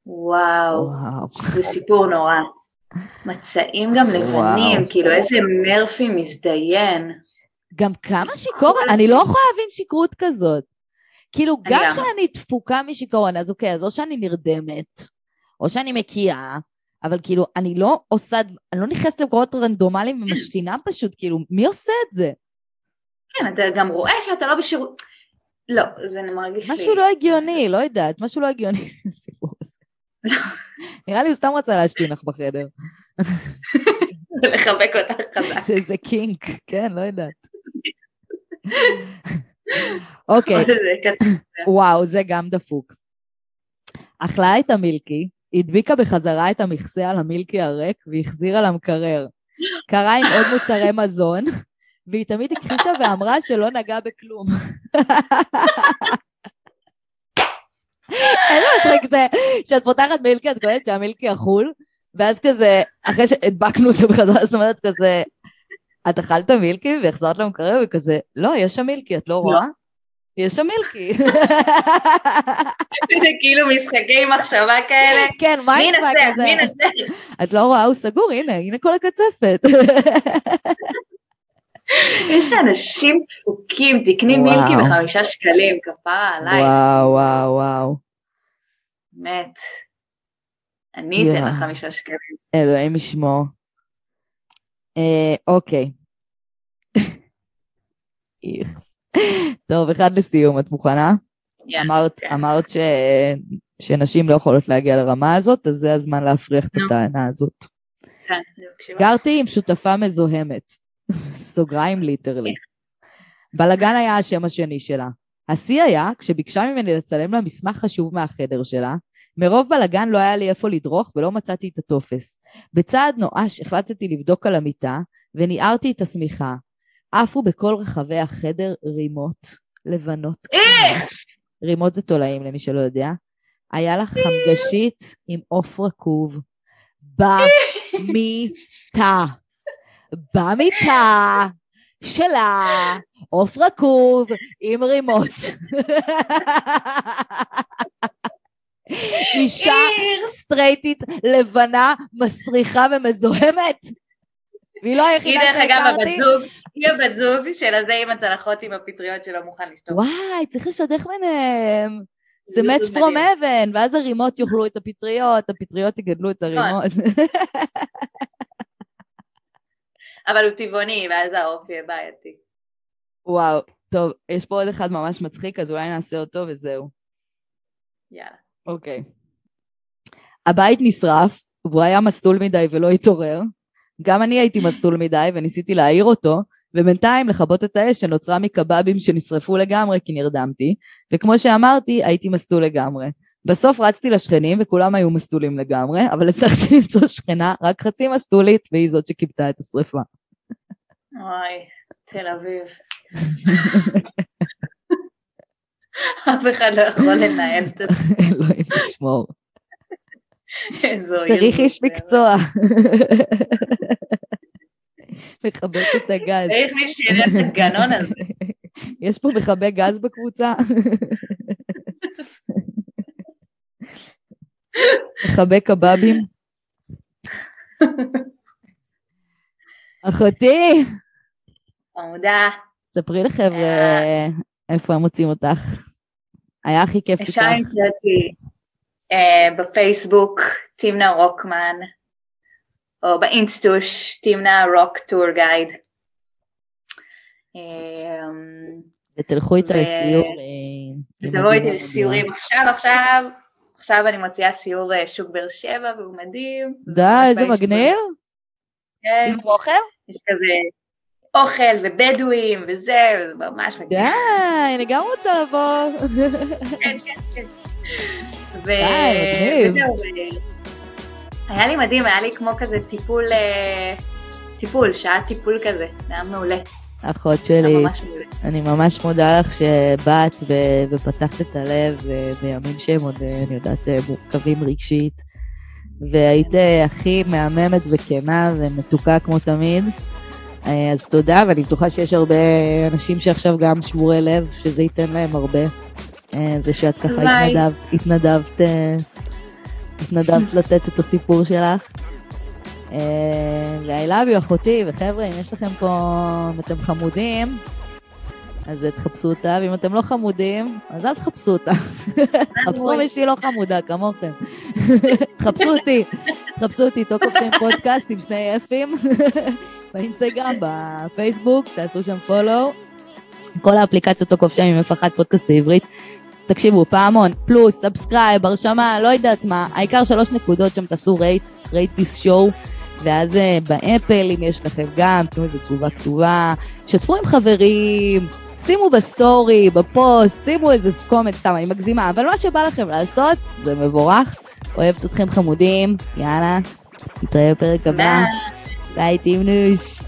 וואו, וואו. זה סיפור נורא. מצעים גם לבנים, וואו. כאילו איזה מרפי מזדיין. גם כמה שיכור, אני לא יכולה להבין שכרות כזאת. כאילו, גם. כשאני דפוקה משיכרון, אז אוקיי, אז או שאני נרדמת, או שאני מקיאה, אבל כאילו, אני לא עושה, אני לא נכנסת למקומות רנדומליים ומשתינה פשוט, כאילו, מי עושה את זה? כן, אתה גם רואה שאתה לא בשירות... לא, זה מרגיש לי... משהו לא הגיוני, לא יודעת, משהו לא הגיוני [laughs] בסיפור הזה. נראה לי הוא סתם רצה להשתין לך בחדר. [laughs] לחבק אותך חזק. זה איזה קינק, כן, לא יודעת. [laughs] אוקיי. וואו, זה גם דפוק. אכלה את המילקי, הדביקה בחזרה את המכסה על המילקי הריק והחזירה למקרר. קרה עם עוד מוצרי מזון, והיא תמיד הכחישה ואמרה שלא נגעה בכלום. איזה מצחיק זה שאת פותחת מילקי, את קולטת שהמילקי אכול, ואז כזה, אחרי שהדבקנו אותו בחזרה, זאת אומרת כזה, את אכלת מילקי והחזרת למקרר, וכזה, לא, יש שם מילקי, את לא רואה? יש שם מילקי. זה כאילו משחקי מחשבה כאלה. כן, מי mindfuck? כזה. מי ינצח? את לא רואה, הוא סגור, הנה, הנה כל הקצפת. איזה אנשים דפוקים, תקני. מילקי בחמישה שקלים, כפרה עליי, וואו, וואו, וואו. באמת. אני אתן. לך חמישה שקלים. אלוהים ישמור. אה, אוקיי. איכס. טוב, אחד לסיום, את מוכנה? יאללה, אמרת, כן. אמרת ש... שנשים לא יכולות להגיע לרמה הזאת, אז זה הזמן להפריך את נו. הטענה הזאת. כן, אני מקשיבה. גרתי עם שותפה מזוהמת, סוגריים ליטרלי. בלגן היה השם השני שלה. השיא היה כשביקשה ממני לצלם לה מסמך חשוב מהחדר שלה, מרוב בלגן לא היה לי איפה לדרוך ולא מצאתי את הטופס. בצעד נואש החלטתי לבדוק על המיטה וניערתי את השמיכה. עפו בכל רחבי החדר רימות לבנות. קטנות. רימות זה תולעים למי שלא יודע. היה לה חמגשית עם עוף רקוב. במיטה. במיטה שלה עוף רקוב עם רימות. אישה סטרייטית, לבנה, מסריחה ומזוהמת. והיא לא היא היחידה דרך אגב הבת שהכרתי. זוג, היא הבת זוג של הזה עם הצלחות עם הפטריות שלא מוכן לשתות. וואי, צריך לשדך ביניהם. זה זה match from heaven, ואז הרימות יאכלו את הפטריות, הפטריות יגדלו את הרימות. [laughs] אבל הוא טבעוני, ואז העוף יהיה בעייתי. וואו, טוב, יש פה עוד אחד ממש מצחיק, אז אולי נעשה אותו וזהו. יאללה. אוקיי. הבית נשרף, והוא היה מסטול מדי ולא התעורר. גם אני הייתי מסטול מדי וניסיתי להעיר אותו, ובינתיים לכבות את האש שנוצרה מקבבים שנשרפו לגמרי כי נרדמתי, וכמו שאמרתי, הייתי מסטול לגמרי. בסוף רצתי לשכנים וכולם היו מסטולים לגמרי, אבל הצלחתי [laughs] למצוא שכנה רק חצי מסטולית, והיא זאת שכיבתה את השרפה. אוי, תל אביב. [laughs] אף אחד לא יכול לנהל את זה. [laughs] אלוהים ישמור. צריך [laughs] איש. מקצוע. [laughs] לכבות את הגז. צריך מישהו שילך את הגנון הזה. [laughs] יש פה מכבי גז בקבוצה? מכבי קבבים? אחותי, עמודה. ספרי לחבר'ה איפה הם מוצאים אותך. היה הכי כיף איתך. אפשר למצוא אותי אה, בפייסבוק, תמנה רוקמן, או באינסטוש, תמנה רוק טור גייד. אה, ותלכו איתה לסיור. אה, עם תבואו איתי לסיורים. עכשיו, עכשיו, עכשיו אני מוציאה סיור אה, שוק באר שבע והוא מדהים. די, איזה מגניב. כן, סיור אוכל? יש כזה אוכל ובדואים וזה, ממש די, מגניב. אני גם רוצה לבוא. כן, כן, כן. ו- די, מגניב. וזהו, ו- היה לי מדהים, היה לי כמו כזה טיפול, אה, טיפול, שעה טיפול כזה, זה היה מעולה, אחות שלי, ממש. אני ממש מודה לך שבאת ו- ופתחת את הלב אה, בימים שהם עוד, אה, אני יודעת, אה, מורכבים רגשית. והיית אה, הכי מהממת וכנה ומתוקה כמו תמיד. אה, אז תודה, ואני בטוחה שיש הרבה אנשים שעכשיו גם שבורי לב, שזה ייתן להם הרבה. אה, זה שאת ככה. התנדבת, התנדבת, אה, התנדבת לתת את הסיפור שלך. אה, ו-I love you אחותי, וחבר'ה, אם יש לכם פה, אם אתם חמודים, אז תחפשו אותה, ואם אתם לא חמודים, אז אל תחפשו אותה. תחפשו מישהי לא חמודה כמוכם. תחפשו אותי, תחפשו אותי, Talk of Shame פודקאסט עם שני אפים, באינסטגרם, בפייסבוק, תעשו שם follow. כל האפליקציות Talk of Shame עם F1 פודקאסט בעברית. תקשיבו, פעמון, פלוס, subscribe, הרשמה, לא יודעת מה, העיקר שלוש נקודות שם תעשו rate, rate this show, ואז אה, ב-Apple, אם יש לכם גם, תנו איזה תגובה כתובה, שתפו עם חברים, שימו בסטורי, בפוסט, שימו איזה comment, סתם, אני מגזימה, אבל מה שבא לכם לעשות, זה מבורך. אוהבת אתכם חמודים, יאללה, נתראה בפרק הבא. ביי. תמנוש.